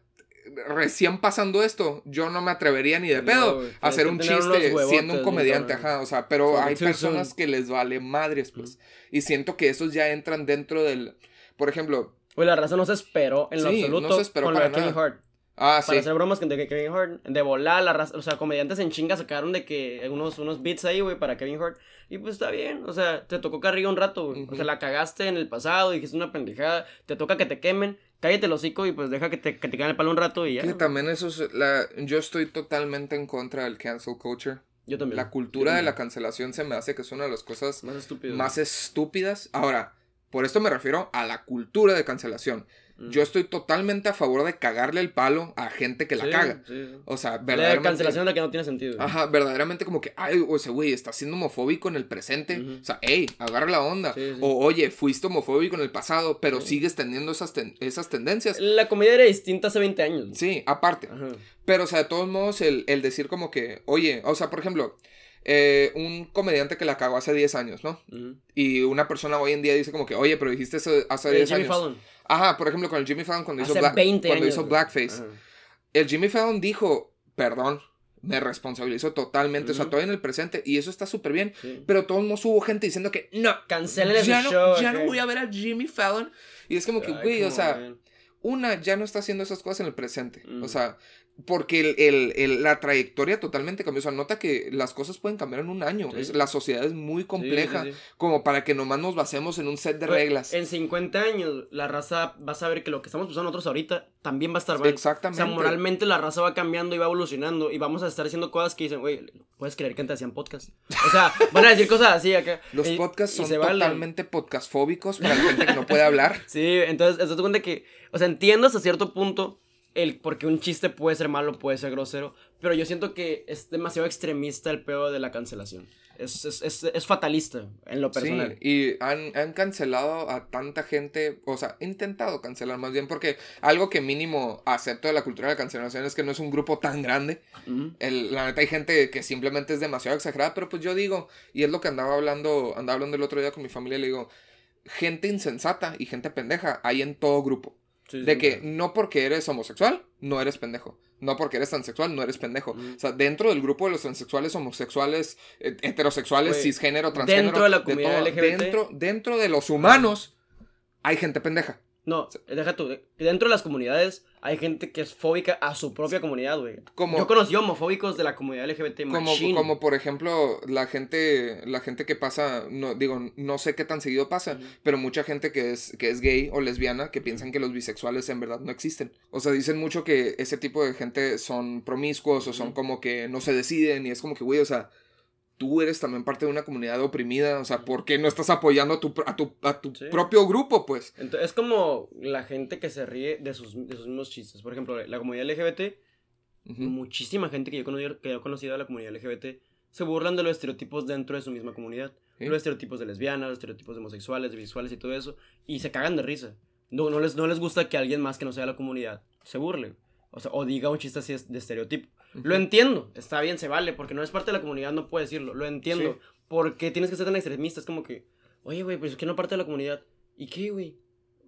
recién pasando esto, yo no me atrevería ni de No, pedo a hacer un chiste siendo un comediante, ajá, o sea, pero hay personas soon. que les vale madres, pues. Y siento que esos ya entran dentro del, por ejemplo, Güey, la raza no se esperó en lo Sí, no absoluto se esperó con lo para de Kevin nada. Hart. ah, Para sí, hacer bromas con de Kevin Hart. De volar, la raza. O sea, comediantes en chinga sacaron de que unos, unos beats ahí, güey, para Kevin Hart. Y pues está bien. O sea, te tocó carrilla un rato, güey. O sea, la cagaste en el pasado, dijiste una pendejada. Te toca que te quemen. Cállate el hocico y pues deja que te, que te el palo un rato y ya. que güey. también eso es la, yo estoy totalmente en contra del cancel culture. Yo también. La cultura de la cancelación se me hace que es una de las cosas Más más estúpidas. Ahora, por esto me refiero a la cultura de cancelación. Mm. Yo estoy totalmente a favor de cagarle el palo a gente que la Sí, caga. sí, sí. O sea, La verdaderamente. cancelación de que no tiene sentido. güey. Ajá, verdaderamente como que, ay, o sea, güey, estás siendo homofóbico en el presente. O sea, hey, agarra la onda. O, oye, fuiste homofóbico en el pasado, pero sigues teniendo esas, ten- esas tendencias. La comedia era distinta hace 20 años. Sí, aparte. Ajá. Pero, o sea, de todos modos, el, el decir como que, oye, o sea, por ejemplo, eh, un comediante que la cagó hace 10 años, ¿no? Y una persona hoy en día dice como que, oye, pero dijiste eso hace Eh, 10 Jimmy años. Fallon. Ajá, por ejemplo, con el Jimmy Fallon cuando hizo, Hace Black- 20 cuando años. hizo. Blackface. El Jimmy Fallon dijo, perdón, me responsabilizó totalmente, o sea, todavía en el presente, y eso está súper bien. Sí. Pero todos nos hubo gente diciendo que no, Cancelen ya, no, show. ya no voy a ver a Jimmy Fallon. Y es como que, güey, o sea, on. una ya no está haciendo esas cosas en el presente. Mm. O sea, porque el, el- el- la trayectoria totalmente cambió. O sea, nota que las cosas pueden cambiar en un año. Sí. Es- la sociedad es muy compleja Sí, sí, sí. como para que nomás nos basemos en un set de reglas. En 50 años, la raza va a saber que lo que estamos usando nosotros ahorita también va a estar mal. Exactamente. O sea, moralmente la raza va cambiando y va evolucionando y vamos a estar haciendo cosas que dicen, güey, ¿puedes creer que antes hacían podcast? O sea, van a decir cosas así acá. Los y- podcasts son se valen. totalmente podcastfóbicos para la gente que no puede hablar. Sí, entonces, eso te cuenta que, o sea, entiendo hasta cierto punto el porque un chiste puede ser malo, puede ser grosero, pero yo siento que es demasiado extremista el pedo de la cancelación. Es, es, es, es fatalista en lo personal. Sí, y han, han cancelado a tanta gente, o sea, intentado cancelar más bien, porque algo que mínimo acepto de la cultura de la cancelación es que no es un grupo tan grande. El- la neta hay gente que simplemente es demasiado exagerada, pero pues yo digo, y es lo que andaba hablando, andaba hablando el otro día con mi familia, le digo, gente insensata y gente pendeja hay en todo grupo. Sí, De sí. que no porque eres homosexual, no eres pendejo. No porque eres transexual, no eres pendejo. Ujú. O sea, dentro del grupo de los transexuales, homosexuales, eh, heterosexuales, cisgénero, transgénero. dentro de la comunidad LGBT. Dentro, dentro de los humanos, hay gente pendeja. No, deja tú. Dentro de las comunidades hay gente que es fóbica a su propia comunidad, güey. Como- Yo conocí homofóbicos de la comunidad LGBT Como, como por ejemplo, la gente, la gente que pasa, no, digo, no sé qué tan seguido pasa, pero mucha gente que es, que es gay o lesbiana que piensan que los bisexuales en verdad no existen. O sea, dicen mucho que ese tipo de gente son promiscuos o son como que no se deciden y es como que, güey, o sea, tú eres también parte de una comunidad oprimida, o sea, ¿por qué no estás apoyando a tu, a tu, a tu Sí. propio grupo, pues? Entonces, es como la gente que se ríe de sus, de sus mismos chistes. Por ejemplo, la comunidad LGBT, Ujú. muchísima gente que yo, que yo he conocido de la comunidad LGBT se burlan de los estereotipos dentro de su misma comunidad. Sí. Los estereotipos de lesbianas, los estereotipos de homosexuales, de visuales y todo eso. Y se cagan de risa. No, no, les, no les gusta que alguien más que no sea de la comunidad se burle. O sea, o diga un chiste así de estereotipo. Lo entiendo, está bien, se vale, porque no es parte de la comunidad, no puede decirlo, lo entiendo. Sí. Porque tienes que ser tan extremista, es como que, oye, güey, pues es que no parte de la comunidad. ¿Y qué, güey?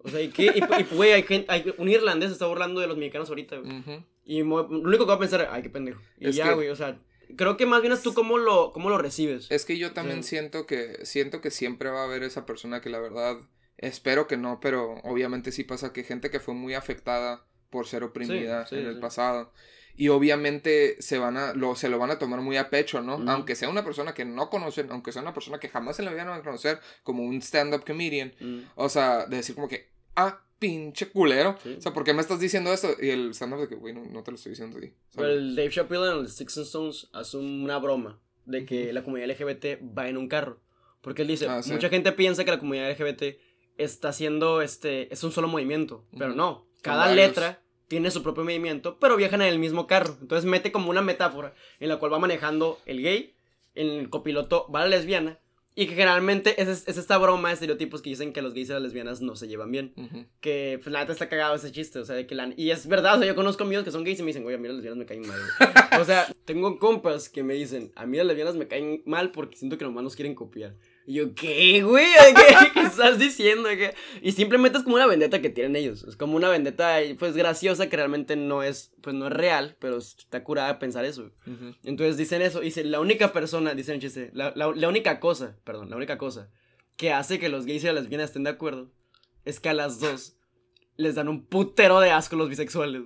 O sea, ¿y qué? Y, güey, hay gente, hay, un irlandés se está burlando de los mexicanos ahorita, güey. Y lo único que va a pensar, ay, qué pendejo. Y Es ya, que- güey, o sea, creo que más bien es tú cómo lo, cómo lo recibes. Es que yo también siento que siento que siempre va a haber esa persona que la verdad espero que no, pero obviamente sí pasa que gente que fue muy afectada por ser oprimida Sí, sí, en el sí. pasado y obviamente se van a lo se lo van a tomar muy a pecho, ¿no? Aunque sea una persona que no conocen, aunque sea una persona que jamás se le van a conocer como un stand-up comedian, Mm. o sea, de decir como que ah pinche culero, Sí. o sea, ¿por qué me estás diciendo esto? Y el stand-up de que, güey, no, no te lo estoy diciendo a ti. Pero el Dave Chappelle en el Six and Stones hace una broma de que la comunidad LGBT va en un carro. Porque él dice, Ah, sí. mucha gente piensa que la comunidad LGBT está haciendo este, es un solo movimiento, pero no. Cada letra tiene su propio movimiento, pero viajan en el mismo carro. Entonces mete como una metáfora en la cual va manejando el gay, en el copiloto va la lesbiana, y que generalmente es, es esta broma de estereotipos que dicen que los gays y las lesbianas no se llevan bien. Ujú. Que, pues, la neta está cagado ese chiste, o sea, de que la... Y es verdad, o sea, yo conozco amigos que son gays y me dicen, oye, a mí las lesbianas me caen mal, güey". O sea, tengo compas que me dicen, a mí las lesbianas me caen mal porque siento que nomás nos quieren copiar. Y yo, ¿qué, güey? ¿Qué, qué estás diciendo? ¿Qué? Y simplemente es como una vendetta que tienen ellos. Es como una vendetta, pues, graciosa que realmente no es, pues, no es real, pero está curada pensar eso. Ujú. Entonces dicen eso, dice, la única persona, dicen chiste, la, la, la única cosa, perdón, la única cosa que hace que los gays y las lesbianas estén de acuerdo es que a las dos les dan un putero de asco los bisexuales.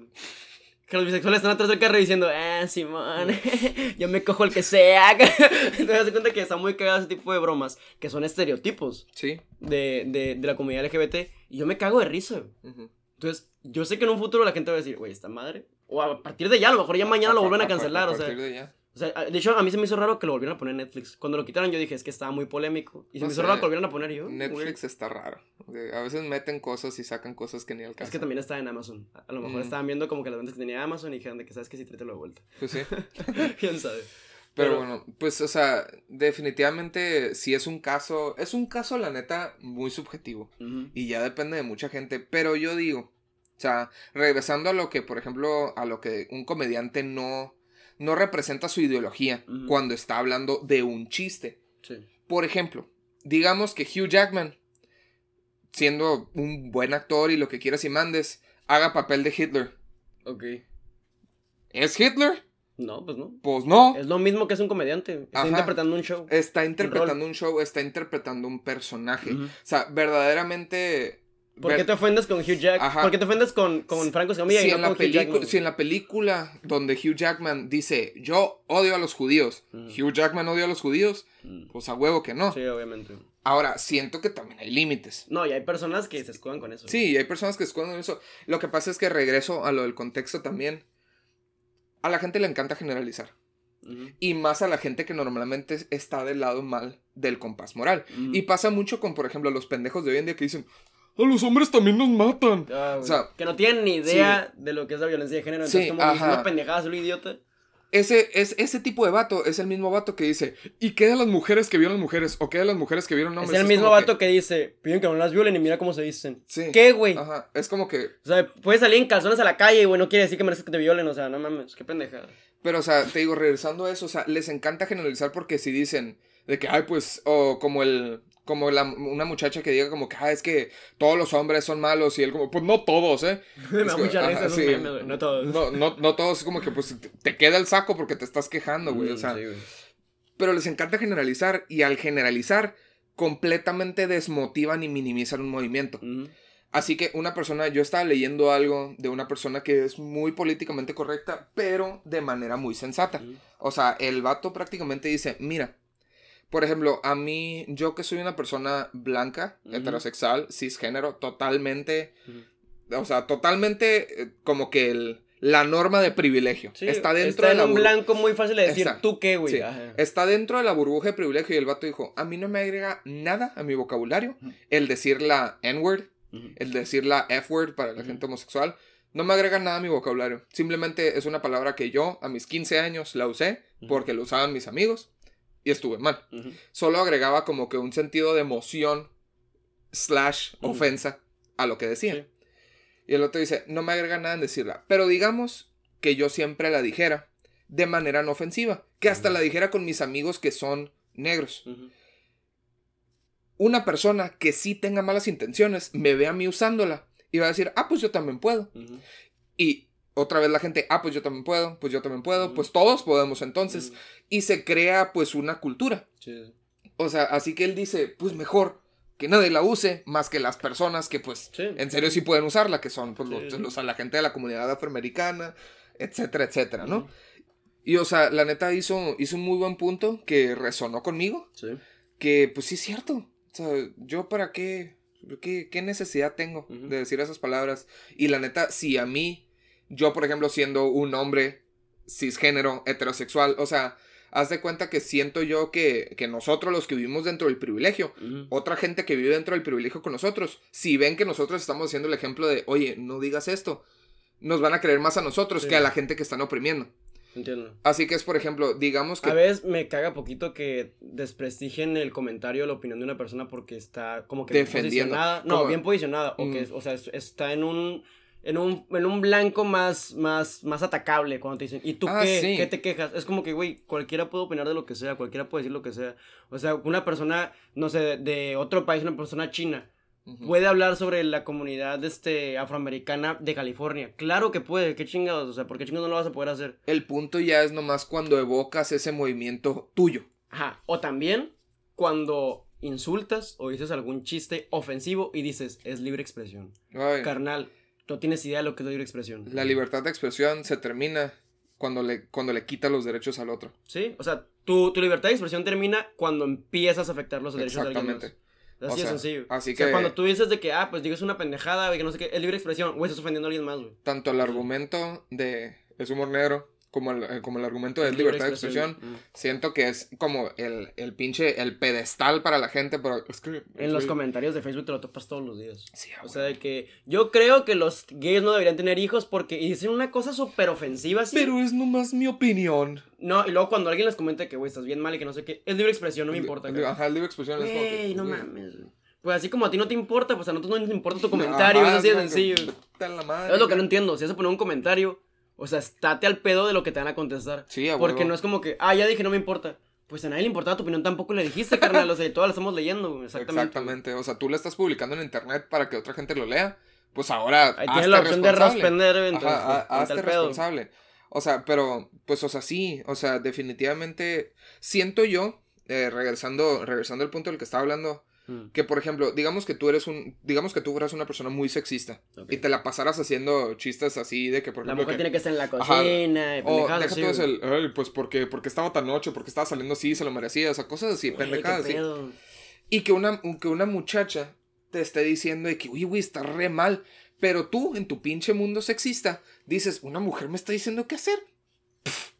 Que los bisexuales están atrás del carro diciendo, ah, Simón, yo me cojo el que sea. Entonces se das cuenta que está muy cagado ese tipo de bromas, que son estereotipos Sí. de, de, de la comunidad LGBT, y yo me cago de risa. Entonces, yo sé que en un futuro la gente va a decir, güey, esta madre. O a partir de ya, a lo mejor ya mañana lo vuelven a cancelar, o sea. partir de ya. O sea, de hecho, a mí se me hizo raro que lo volvieran a poner en Netflix. Cuando lo quitaron, yo dije, es que estaba muy polémico. Y se No me hizo raro que lo volvieran a poner yo. Netflix está raro. A veces meten cosas y sacan cosas que ni al caso. Es que también estaba en Amazon. A lo mejor estaban viendo como que las ventas que tenía Amazon y dijeron de que sabes que sí, tráetelo de vuelta. Pues sí. ¿Quién sabe? Pero, Pero- bueno, pues, o sea, definitivamente sí es un caso. Es un caso, la neta, muy subjetivo. Y ya depende de mucha gente. Pero yo digo, o sea, regresando a lo que, por ejemplo, a lo que un comediante no, no representa su ideología cuando está hablando de un chiste. Sí. Por ejemplo, digamos que Hugh Jackman, siendo un buen actor y lo que quieras y mandes, haga papel de Hitler. Ok. ¿Es Hitler? No, pues no. Pues no. Es lo mismo que es un comediante. Está Ajá. interpretando un show. Está interpretando un show, está interpretando un personaje. O sea, verdaderamente... ¿Por qué te ofendes con Hugh Jackman? ¿Por qué te ofendes con, con Franco Escamilla si, y en no la con Hugh pelicu- Jackman? si en la película donde Hugh Jackman dice, yo odio a los judíos, Ujú. Hugh Jackman odia a los judíos, Mm. pues a huevo que no. Sí, obviamente. Ahora, siento que también hay límites. No, y hay personas que se escudan con eso. Sí, hay personas que esconden eso. Lo que pasa es que regreso a lo del contexto también. A la gente le encanta generalizar. Ujú. Y más a la gente que normalmente está del lado mal del compás moral. Y pasa mucho con, por ejemplo, los pendejos de hoy en día que dicen, a los hombres también nos matan. Ah. O sea, que no tienen ni idea de lo que es la violencia de género. Entonces, Sí, como ajá. diciendo pendejadas, lo idiota. Ese, es, ese tipo de vato es el mismo vato que dice, ¿y qué de las mujeres que vieron mujeres? ¿O qué de las mujeres que vieron hombres? es el mismo vato que... dice, piden que no las violen y mira cómo se dicen. Sí. ¿Qué, güey? Ajá, es como que... O sea, puedes salir en calzones a la calle y, güey, no quiere decir que mereces que te violen. O sea, no mames, qué pendejada. Pero, o sea, te digo, regresando a eso, o sea, les encanta generalizar porque si dicen de que, ay, pues, o como el, como la, una muchacha que diga como que, ah, es que todos los hombres son malos y él como, pues no todos, ¿eh? Me Es da mucha risa sí, memes. No todos. No, no, no todos, es como que, pues, te, queda el saco porque te estás quejando, güey, o Mm, sea. sí, güey. Pero les encanta generalizar y al generalizar completamente desmotivan y minimizan un movimiento. Así que una persona, yo estaba leyendo algo de una persona que es muy políticamente correcta, pero de manera muy sensata. Ujú. O sea, el vato prácticamente dice, mira, por ejemplo, a mí, yo que soy una persona blanca, heterosexual, cisgénero, totalmente, o sea, totalmente eh, como que el, la norma de privilegio. Sí, está dentro está de en la un blanco muy fácil de decir, Exacto. ¿tú qué, güey? Sí. Está dentro de la burbuja de privilegio y el vato dijo, a mí no me agrega nada a mi vocabulario el decir la N-word, el decir la F-word para la gente homosexual. No me agrega nada a mi vocabulario. Simplemente es una palabra que yo a mis 15 años la usé porque lo usaban mis amigos y estuve mal. Solo agregaba como que un sentido de emoción slash ofensa a lo que decía. Sí. Y el otro dice, no me agrega nada en decirla. Pero digamos que yo siempre la dijera de manera no ofensiva. Que hasta la dijera con mis amigos que son negros. Una persona que sí tenga malas intenciones me ve a mí usándola y va a decir, ah, pues yo también puedo. Y otra vez la gente, ah, pues yo también puedo, pues yo también puedo, pues todos podemos entonces. Y se crea pues una cultura. Sí. O sea, así que él dice, pues mejor que nadie la use más que las personas que pues Sí. en serio sí pueden usarla, que son pues, los, la gente de la comunidad afroamericana, etcétera, etcétera, ¿no? Y o sea, la neta hizo, hizo un muy buen punto que resonó conmigo, Sí. que pues sí es cierto. O sea, yo para qué, qué, qué necesidad tengo de decir esas palabras. Y la neta, si a mí, yo por ejemplo siendo un hombre cisgénero, heterosexual, o sea, haz de cuenta que siento yo que, que nosotros los que vivimos dentro del privilegio, otra gente que vive dentro del privilegio con nosotros, si ven que nosotros estamos haciendo el ejemplo de, oye, no digas esto, nos van a creer más a nosotros Sí. que a la gente que están oprimiendo. Entiendo. Así que es, por ejemplo, digamos que... A veces me caga poquito que desprestigien el comentario la opinión de una persona porque está como que bien Defendiendo. posicionada. No, bien posicionada. O que, o sea, es- está en un, en un, en un blanco más, más, más atacable cuando te dicen, ¿y tú Ah, qué? sí. ¿Qué te quejas? Es como que, güey, cualquiera puede opinar de lo que sea, cualquiera puede decir lo que sea. O sea, una persona, no sé, de, otro país, una persona china, puede hablar sobre la comunidad este, afroamericana de California. Claro que puede, qué chingados, o sea, ¿por qué chingados no lo vas a poder hacer? El punto ya es nomás cuando evocas ese movimiento tuyo. Ajá. O también cuando insultas o dices algún chiste ofensivo y dices, es libre expresión. Ay, Carnal, no tienes idea de lo que es libre expresión. la libertad de expresión se termina cuando le, cuando le quita los derechos al otro. Sí, o sea, tu, tu libertad de expresión termina cuando empiezas a afectar los derechos de alguien más. Exactamente. Así O de sencillo. así O sea, que- cuando tú dices de que, ah, pues digas una pendejada, güey, que no sé qué, es libre expresión, güey, estás ofendiendo a alguien más, güey. Tanto el argumento de es humor negro como el, eh, como el argumento de Es libertad de expresión, Mm. siento que es como el, el pinche, el pedestal para la gente, pero es que... En los comentarios de Facebook te lo topas todos los días. Sí, O sea, de que yo creo que los gays no deberían tener hijos porque y dicen una cosa súper ofensiva así. Pero es nomás mi opinión. No, y luego cuando alguien les comenta que, güey, estás bien mal y que no sé qué, es libre expresión, no me importa. güey. Ajá, el libre expresión es como que, Güey, no güey. mames. Pues así como a ti no te importa, pues a nosotros no nos importa tu comentario, Ajá, es así de que, sencillo. a la madre, Es lo que no entiendo, si vas a poner un comentario, o sea, estate al pedo de lo que te van a contestar. Sí, a Porque no es como que, ah, ya dije, no me importa. Pues a nadie le importaba tu opinión, tampoco le dijiste, carnal, o sea, y todas la estamos leyendo, exactamente. Exactamente. O sea, tú le estás publicando en internet para que otra gente lo lea. Pues ahora. Ahí hazte tienes la opción de responsable. responder, güey, entonces, Ajá, ha- ponte hazte pedo. responsable. O sea, pero, pues, o sea, sí. O sea, definitivamente. Siento yo, eh, regresando, regresando al punto del que estaba hablando, Mm, que por ejemplo, digamos que tú eres un. Digamos que tú fueras una persona muy sexista. Y te la pasaras haciendo chistes así de que, por La ejemplo. mujer que- tiene que estar en la cocina, y O deja todo el. Ay, pues porque, porque estaba tan noche, porque estaba saliendo así, se lo merecía. O sea, cosas así, pendejadas así. Y que una, que una muchacha te esté diciendo de que, uy, güey, está re mal. Pero tú, en tu pinche mundo sexista, dices, una mujer me está diciendo qué hacer. Pff,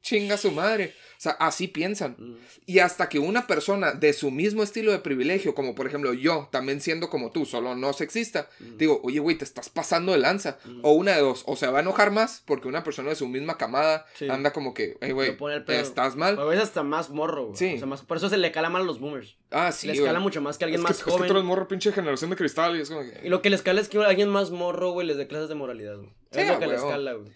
chinga su madre. O sea, así piensan. Mm. Y hasta que una persona de su mismo estilo de privilegio, como por ejemplo yo, también siendo como tú, solo no sexista, Mm. digo, oye, güey, te estás pasando de lanza. Mm. O una de dos, o se va a enojar más porque una persona de su misma camada Sí. anda como que, hey, güey, estás mal. O a veces hasta más morro, güey. Sí. O sea, más, por eso se le cala mal a los boomers. Ah, sí, le güey. escala mucho más que alguien es que, más es que joven. tú eres morro pinche generación de cristal y es como que... Y lo que le escala es que alguien más morro, güey, les dé clases de moralidad, güey. Sí, es lo que le huevo. escala, güey.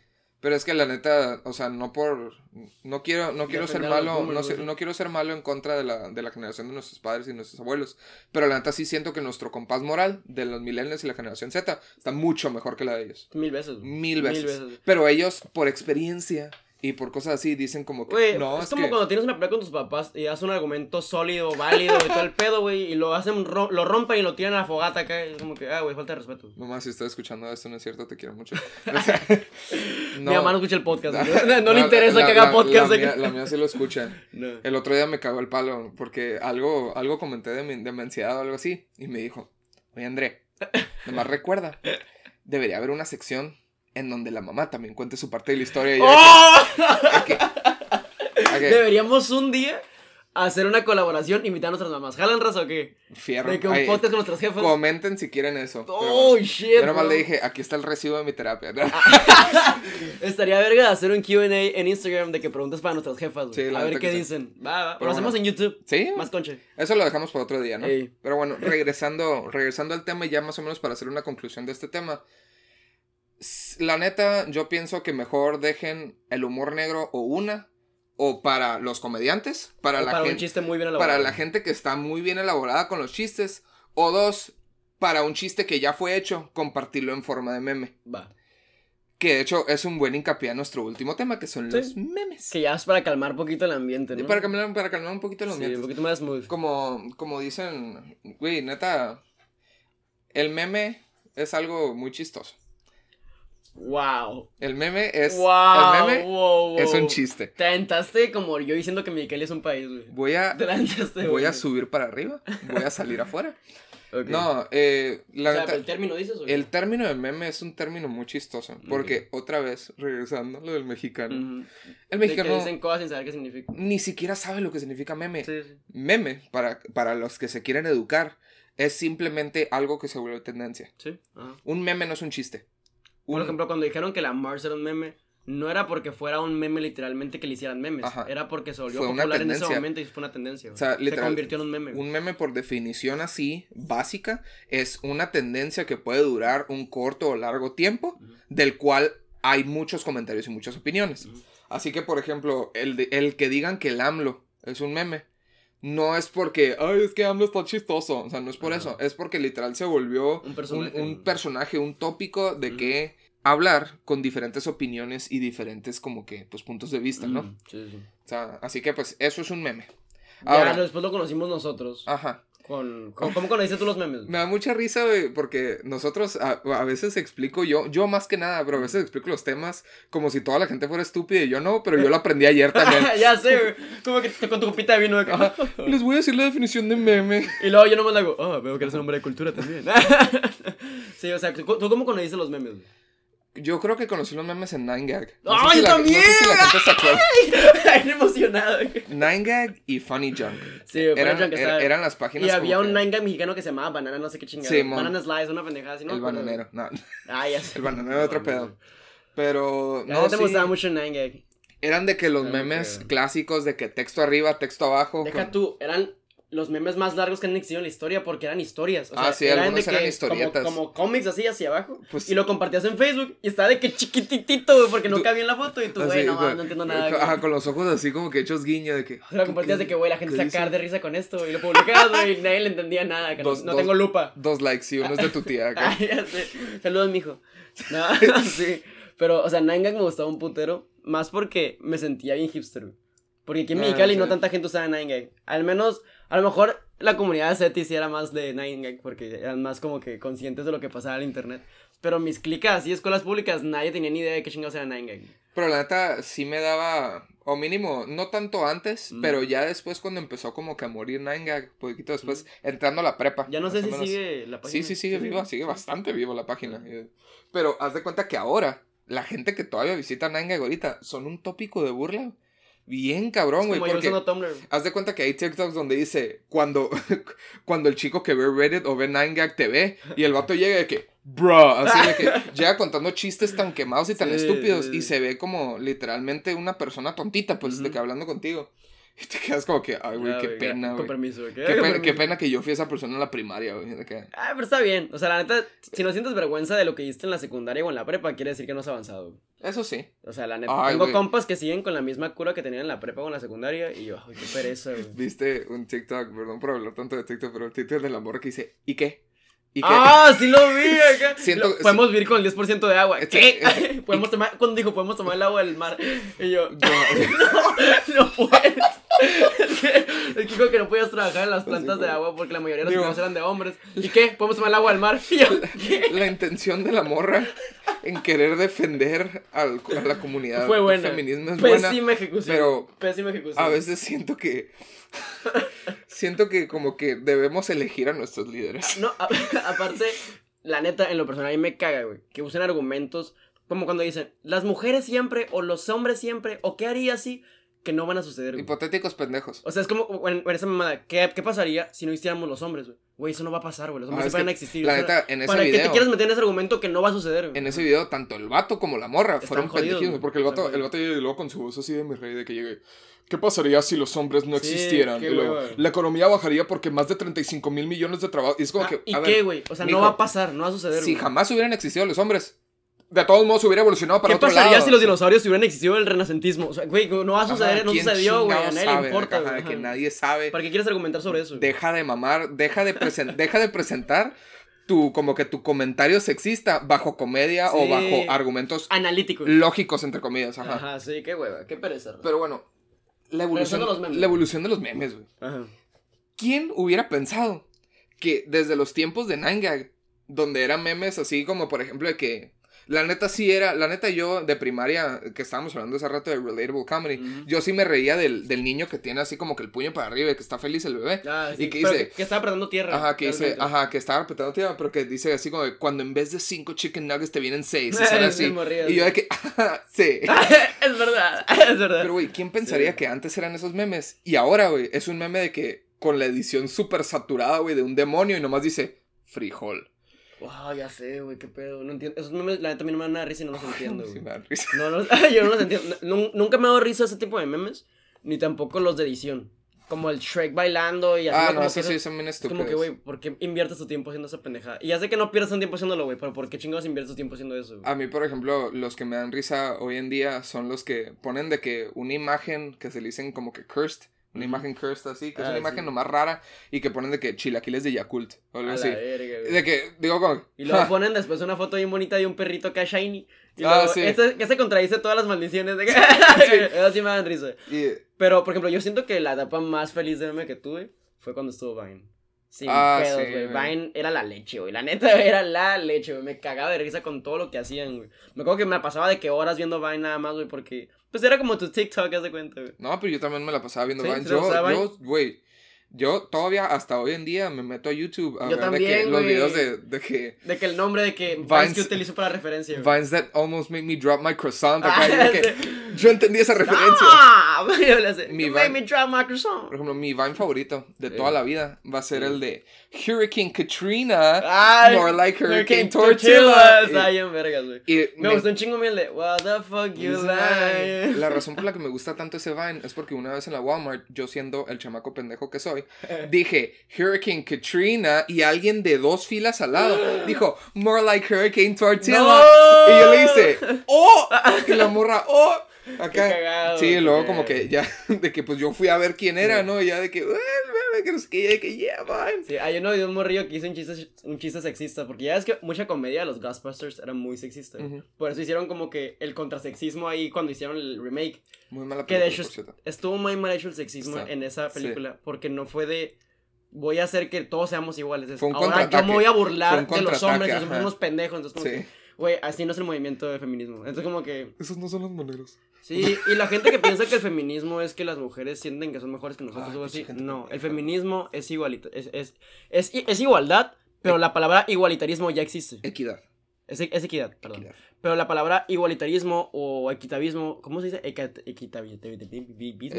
Pero es que la neta, o sea, no por. No quiero, no quiero ser malo. boomers, No, no quiero ser malo en contra de la, de la generación de nuestros padres y nuestros abuelos. Pero la neta sí siento que nuestro compás moral de los millennials y la generación Z está mucho mejor que la de ellos. Mil veces, güey. Mil veces. Mil veces. Pero ellos, por experiencia Y por cosas así dicen como que. No, es, es, como que. cuando tienes una pelea con tus papás y das un argumento sólido, válido y todo el pedo, güey, y lo hacen, ro- lo rompen y lo tiran a la fogata acá. y Es como que, ah, güey, falta de respeto. Mamá, si estás escuchando esto, no es cierto, te quiero mucho. Mi mamá no escucha el podcast. No, La- le interesa la- que haga podcast. La, que- mía, la mía sí lo escucha. No. El otro día me cagó el palo porque algo, algo comenté de mi, de mi ansiedad o algo así. Y me dijo, oye André, nomás recuerda, debería haber una sección en donde la mamá también cuente su parte de la historia. Y yo, ¡Oh! "¿A qué? ¿A qué? Deberíamos un día hacer una colaboración, invitar a nuestras mamás. ¿Jalan raza o qué? Fierro. De que un Ay, con nuestras jefas. comenten si quieren eso. Oh, shit. Yo nomás le dije, aquí está el recibo de mi terapia. Estaría verga hacer un QA en Instagram de que preguntas para nuestras jefas. Sí, a ver qué dicen. Va, va. Pero lo hacemos en YouTube. sí, Más conche. eso lo dejamos para otro día, ¿no? Ey. Pero bueno, regresando, regresando al tema, y ya más o menos para hacer una conclusión de este tema. S- La neta, yo pienso que mejor dejen el humor negro o una, o para los comediantes, para, O la, para un gente, chiste muy bien para la gente que está muy bien elaborada con los chistes, o dos, para un chiste que ya fue hecho, compartirlo en forma de meme. Va. Que de hecho es un buen hincapié a nuestro último tema, que son Sí. los memes. Que ya es para calmar un poquito el ambiente, ¿no? Para calmar, para calmar un poquito los Sí, un poquito más smooth. Como, como dicen, güey, neta, el meme es algo muy chistoso. Wow. El meme es, wow. el meme wow, es un wow. chiste. Te aventaste como yo diciendo que Mexicali es un país, güey. Voy a, Te aventaste, voy a subir para arriba, voy a salir afuera. Ok. No, eh, la o sea, ¿el término dices o el término de meme es un término muy chistoso. Porque otra vez, regresando lo del mexicano, Ujú. el De que mexicano dicen cosas sin saber qué significa. ni siquiera sabe lo que significa meme. Sí, sí. Meme, para, para los que se quieren educar, es simplemente algo que se vuelve tendencia. Sí. Ajá. Un meme no es un chiste. Por Un- ejemplo, cuando dijeron que la Mars era un meme, no era porque fuera un meme literalmente que le hicieran memes. Ajá. Era porque se volvió Fue una popular en ese momento y fue una tendencia. güey. O sea, se convirtió en un meme. Un meme por definición así, básica, es una tendencia que puede durar un corto o largo tiempo, del cual hay muchos comentarios y muchas opiniones. Así que, por ejemplo, el, de- el que digan que el AMLO es un meme, no es porque, ay, es que AMLO está chistoso. O sea, no es por Ajá. eso. Es porque literal se volvió Un personaje. un, un personaje, un tópico de Ujú. que hablar con diferentes opiniones y diferentes como que, pues, puntos de vista, ¿no? Mm, Sí, sí. O sea, así que, pues, eso es un meme. Ya, Ahora, después lo conocimos nosotros. ajá. Con, con- ¿Cómo conociste tú los memes? Me da mucha risa, güey, porque nosotros a, a veces explico yo, yo más que nada, pero a veces explico los temas como si toda la gente fuera estúpida y yo no, pero yo lo aprendí ayer también. ya sé, güey. Como que con tu copita de vino. de Ajá. Les voy a decir la definición de meme. Y luego yo nomás le hago, ah, veo que eres un hombre de cultura también. sí, o sea, ¿tú, tú cómo conociste los memes? güey? Yo creo que conocí los memes en 9gag. ¡Ah, si yo la- también! No sé si la. Bien emocionado. güey. 9gag y Funny Junk. Sí, Funny Eran, Junk er- eran las páginas Y había un que- Nine Gag mexicano que se llamaba Banana, no sé qué chingada. Sí. Banana Slice, una pendejada así, ¿no? El bananero. No, Ah, ya sé. el bananero de otro pedo. Pero, No, no, te sí, gustaba mucho el Nine Gag. eran de que los memes clásicos de que texto arriba, texto abajo. Deja con- tú, eran los memes más largos que han existido en la historia porque eran historias. O sea, Ah, sí, eran algunos de eran historietas. Como, como cómics así hacia abajo. Pues- y lo compartías en Facebook y estaba de que chiquititito, güey, porque no cabía en la foto. Y tú, así, güey, no, con- no entiendo nada. güey. Ajá, con los ojos así como que hechos guiño de que... Lo compartías de que, güey, la gente ¿Qué se cagar de risa con esto. Y lo publicabas, güey, y nadie le entendía nada. Que no- Dos- no dos- tengo lupa. Dos likes y uno es de tu tía. acá. Ay, ya sé. Saludos, mijo. No, sí. Pero, o sea, Nine Gag me gustaba un putero. Más porque me sentía bien hipster. Porque aquí en Ah, Mexicali no tanta gente usaba Nine Gag. Al menos, a lo mejor la comunidad de SETI sí era más de Nine Gag. Porque eran más como que conscientes de lo que pasaba en internet. Pero mis clicas y escuelas públicas, nadie tenía ni idea de qué chingados era Nine Gag. Pero la neta sí me daba, o mínimo, no tanto antes, Mm. pero ya después cuando empezó como que a morir 9gag, poquito después, entrando a la prepa. Ya no sé si menos. sigue la página. Sí, sí, sigue viva, sigue bastante viva la página. Pero haz de cuenta que ahora, la gente que todavía visita 9gag ahorita son un tópico de burla. Bien cabrón, güey, porque... Haz de cuenta que hay TikToks donde dice cuando, cuando el chico que ve Reddit o ve 9gag te ve y el vato llega de que, bro, así de que llega contando chistes tan quemados y tan Sí, estúpidos sí. y se ve como literalmente una persona tontita, pues, de que hablando contigo. Y te quedas como que, ay, güey, qué pena, Con güey. permiso, güey. Qué, pena, qué permiso. pena que yo fui esa persona en la primaria, güey. Ah, pero está bien. O sea, la neta, si no sientes vergüenza de lo que hiciste en la secundaria o en la prepa, quiere decir que no has avanzado. Eso sí. O sea, la neta, Ay, tengo compas que siguen con la misma cura que tenían en la prepa o en la secundaria y yo, ay, qué pereza, güey. Viste un TikTok, perdón por hablar tanto de TikTok, pero el TikTok del amor que dice, ¿y qué? Y que, Ah, sí lo vi acá. Siento- podemos vivir con el 10% de agua. Este- ¿Qué? este- podemos tomar, cuando dijo, podemos tomar el agua del mar. Y yo, No. no, no puedes. Es que, es que no podías trabajar en las plantas de agua porque la mayoría de los Digo- trabajos eran de hombres. ¿Y qué? ¿Podemos tomar el agua del mar? Y yo, ¿qué? la intención de la morra en querer defender al- a la comunidad Fue buena. feminismo es buena. Pésima ejecución. pero Pésima ejecución. A veces siento que. Siento que como que debemos elegir a nuestros líderes. No, a- aparte, la neta, en lo personal, a mí me caga, güey. Que usen argumentos como cuando dicen, las mujeres siempre, o los hombres siempre, o qué haría si, que no van a suceder, güey. Hipotéticos pendejos. O sea, es como, en, en esa mamada, ¿qué, ¿qué pasaría si no existiéramos los hombres, güey? Güey, eso no va a pasar, güey. Los hombres Ah, siempre van a existir. la neta, en ese ¿Para qué te video- quieres meter en ese argumento que no va a suceder, güey? En ese video, tanto el vato como la morra fueron jodidos, pendejísimos. güey. Porque el vato, el vato llegó con su voz así de mi rey, de que llegue. ¿Qué pasaría si los hombres no Sí, existieran? qué Y luego, la economía bajaría porque más de 35 mil millones de trabajos. Y es como Ah, que. ¿Y a qué, güey? O sea, mijo, no va a pasar, no va a suceder, si jamás hubieran existido los hombres, de todos modos hubiera evolucionado para ¿Qué otro pasaría lado. si los dinosaurios hubieran existido en el renacentismo? O sea, güey, no va a Ajá, suceder, no ¿quién sucedió, güey. A nadie le importa, Ajá, güey. que nadie sabe. ¿Para qué quieres argumentar sobre eso? deja de mamar, deja de, deja de presentar tu, como que tu comentario sexista bajo comedia o bajo argumentos Analítico. lógicos, entre comillas. Ajá. Ajá, sí, qué hueva, qué pereza. Pero bueno, la evolución, a los memes. la evolución de los memes, güey. Ajá. ¿Quién hubiera pensado que desde los tiempos de 9gag, donde eran memes así como, por ejemplo, de que... La neta sí era, la neta yo de primaria, que estábamos hablando hace rato de Relatable Comedy, yo sí me reía del, del niño que tiene así como que el puño para arriba y que está feliz el bebé. Ah, sí, y que dice, que, que estaba apretando tierra. Ajá, que dice, ajá, que estaba apretando tierra, pero que dice así como de, cuando en vez de cinco chicken nuggets te vienen seis, y así. yo de que, sí. es verdad, es verdad. Pero, güey, ¿quién pensaría Sí. que antes eran esos memes? Y ahora, güey, es un meme de que con la edición súper saturada, güey, de un demonio y nomás dice frijol. Wow, ya sé, güey, qué pedo. No entiendo. Esos memes, la neta, a mí no me dan nada risa y no los entiendo, güey. No, no, yo no los entiendo. Nun- Nunca me ha dado risa ese tipo de memes, ni tampoco los de edición. Como el Shrek bailando y así. Ah, no, eso sí, son bien Es estúpidos. como que, güey, ¿por qué inviertes tu tiempo haciendo esa pendejada? Y ya sé que no pierdes un tiempo haciéndolo, güey, pero ¿por qué chingados inviertes tu tiempo haciendo eso? güey? A mí, por ejemplo, los que me dan risa hoy en día son los que ponen de que una imagen que se le dicen como que cursed, una imagen cursed así, que es Ah, una sí. imagen nomás rara y que ponen de que chilaquiles de Yakult o algo A la así. verga, güey. De que, digo como... Y luego ja, ponen después una foto bien bonita de un perrito acá shiny. Y Ah, luego, sí. este- que se contradice todas las maldiciones de que... Eso sí me dan risa. y- Pero, por ejemplo, yo siento que la etapa más feliz de meme que tuve fue cuando estuvo Vine. Sin Ah, pedos, sí, güey. Vine era la leche, güey. La neta era la leche, güey. Me cagaba de risa con todo lo que hacían, güey. Me acuerdo que me pasaba de que horas viendo Vine nada más, güey, porque... Pues era como tu TikTok, haz de cuenta, güey. No, pero yo también me la pasaba viendo Sí, Vine. ¿se la Yo, pasaba yo, güey, yo todavía hasta hoy en día me meto a YouTube a Yo ver de que también, los videos de, de que De que el nombre de que Vines- Vines que utilizo para referencia, güey. Vines that almost made me drop my croissant. acá, Ah, de que yo entendí esa referencia. ¡Ah! Yo le sé. Mi made me drop my croissant. Por ejemplo, mi Vine favorito de Sí. toda la vida va a ser Sí. el de Hurricane Katrina. Ay, more like Hurricane tortillas. Tortilla. Ay, en vergas, güey. Me me- gustó un chingo mi el de What the fuck you like. La razón por la que me gusta tanto ese Vine es porque una vez en la Walmart, yo siendo el chamaco pendejo que soy, dije Hurricane Katrina y alguien de dos filas al lado dijo More like Hurricane Tortilla. ¡No! Y yo le hice ¡Oh! Y la morra ¡Oh! Acá. Qué cagado, sí, luego como que ya, de que pues yo fui a ver quién era, Sí. ¿no? Y ya de que, "Uy, bebé, que no sé qué", de que, yeah, Vine. Sí, hay uno de un morrillo que hizo un chiste, un chiste sexista, porque ya es que mucha comedia de los Ghostbusters era muy sexista. güey. Ujú. Por eso hicieron como que el contrasexismo ahí cuando hicieron el remake. Muy mala Que de película, hecho estuvo muy mal hecho el sexismo Está. en esa Sí. película, porque no fue de voy a hacer que todos seamos iguales. es, Ahora yo me voy a burlar de los hombres, que somos ajá. unos pendejos. Entonces, como Sí. que, güey, así no es el movimiento de feminismo. Entonces, como que, Esos no son los maneros. Sí, y la gente que piensa que el feminismo es que las mujeres sienten que son mejores que nosotros Ay, o así. No, el feminismo es igualita, es, es, es, es igualdad, pero la palabra igualitarismo ya existe. Equidad. Es, es equidad, perdón. Equidad. Pero la palabra igualitarismo o equitavismo, ¿cómo se dice? Equitavismo. Eh,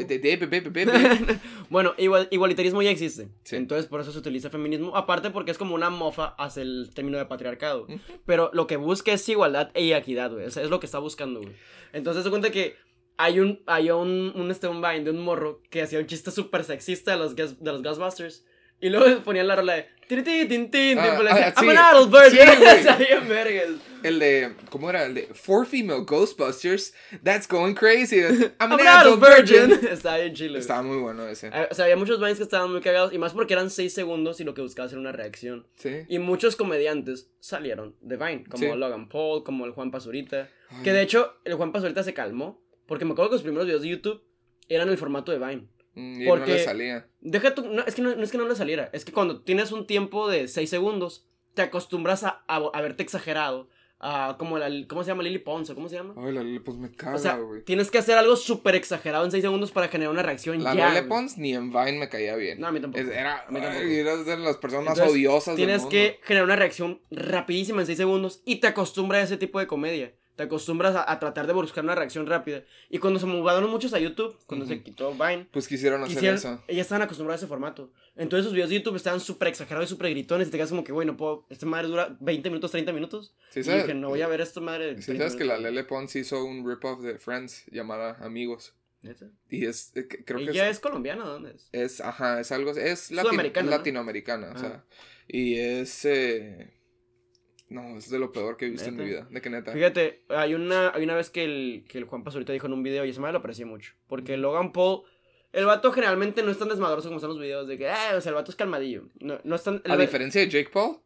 Bueno, igual- igualitarismo ya existe. Sí. Entonces, por eso se utiliza feminismo. Aparte, porque es como una mofa hacia el término de patriarcado. Pero lo que busca es igualdad e equidad, güey. O sea, es lo que está buscando, güey. Entonces, se cuenta que hay un, hay un, un, este, un Vine de un morro que hacía un chiste súper sexista de los, de los Ghostbusters. Y luego ponían la rola de. Tin, tin, I'm an. El de, ¿cómo era? El de Four Female Ghostbusters. That's going crazy. I'm an, adult virgin. Está bien chile. güey. Estaba muy bueno ese. Eh, O sea, había muchos Vines que estaban muy cagados. Y más porque eran 6 segundos y lo que buscaba era una reacción. Sí. Y muchos comediantes salieron de Vine, como Sí. Logan Paul, como el Juan Pazurita. Ay. Que de hecho, el Juan Pazurita se calmó. Porque me acuerdo que los primeros videos de YouTube eran el formato de Vine. Mm, Y porque- no le salía. Deja tu. No, es que no, no es que no le saliera. Es que cuando tienes un tiempo de 6 segundos, te acostumbras a, a, a verte exagerado. A, como la, ¿Cómo se llama? Lily Pons, ¿o ¿cómo se llama? Ay, la Lele Pons me caga, o sea, tienes que hacer algo súper exagerado en 6 segundos para generar una reacción La ya. Pons ni en Vine me caía bien. No, a mí tampoco. Era, A mí tampoco. ay, era de las personas Entonces, odiosas del Tienes mundo. que generar una reacción rapidísima en 6 segundos y te acostumbras a ese tipo de comedia. Te acostumbras a, a tratar de buscar una reacción rápida. Y cuando se mudaron muchos a YouTube, cuando se Ujú. quitó Vine, Pues quisieron hacer eso. ellas estaban acostumbradas a ese formato. Entonces sus videos de YouTube estaban súper exagerados y súper gritones. Y te quedas como que, güey, no puedo. Esta madre dura 20 minutos, 30 minutos. Sí, y sabes, dije, no voy a ver esta madre. sí 30 sabes que la minutos". Lele Pons hizo un rip-off de Friends llamada Amigos. ¿Neta? Y es, eh, creo que ¿Ella es, es colombiana? ¿Dónde es? es, ajá, es algo, es latin- Sudamericana, ¿no? latinoamericana, o sea, y es, eh, no, es de lo peor que he visto en mi vida, de que neta. Fíjate, hay una, hay una vez que el, que el Juan Pazurita dijo en un video y esa madre lo aprecio mucho. Porque Logan Paul, el vato generalmente no es tan desmadroso como están los videos de que, eh, o sea, el vato es calmadillo. No, no es tan. A diferencia de Jake Paul,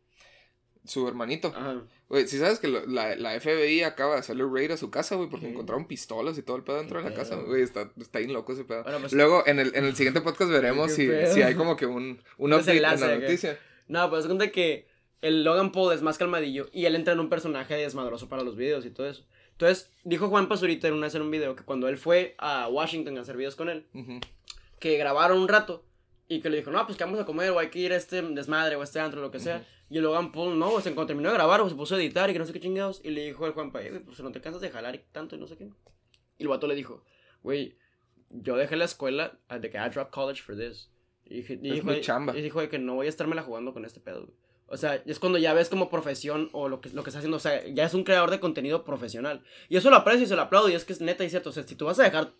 su hermanito. Ajá. Güey, si sabes que lo- la, la FBI acaba de hacerle raid a su casa, güey, porque ¿Qué? encontraron pistolas y todo el pedo dentro de la ¿Qué casa, güey, está, está bien loco ese pedo. Bueno, pues- Luego, en el, en el siguiente podcast veremos ¿Qué si, si hay como que un, un update en la noticia. No, pues cuenta que el Logan Paul es más calmadillo y él entra en un personaje desmadroso para los videos y todo eso. Entonces, dijo Juan Pazurita en una vez en un video que cuando él fue a Washington a hacer videos con él, que grabaron un rato y que le dijo, no, pues que vamos a comer o hay que ir a este desmadre o a este antro, lo que sea. Y el Logan Paul, no, o sea, cuando terminó de grabar, o se puso a editar y que no sé qué chingados. Y le dijo al Juanpa, eh, güey, pues no te cansas de jalar y tanto y no sé qué. Y el vato le dijo, güey, yo dejé la escuela uh, de que I dropped college for this. Y, dije- y Es dijo, mi chamba. y dijo de que no voy a estármela jugando con este pedo, güey. O sea, es cuando ya ves como profesión o lo que, lo que está haciendo. O sea, ya es un creador de contenido profesional. Y eso lo aprecio y se lo aplaudo. Y es que es neta y cierto. O sea, si tú vas a dejar,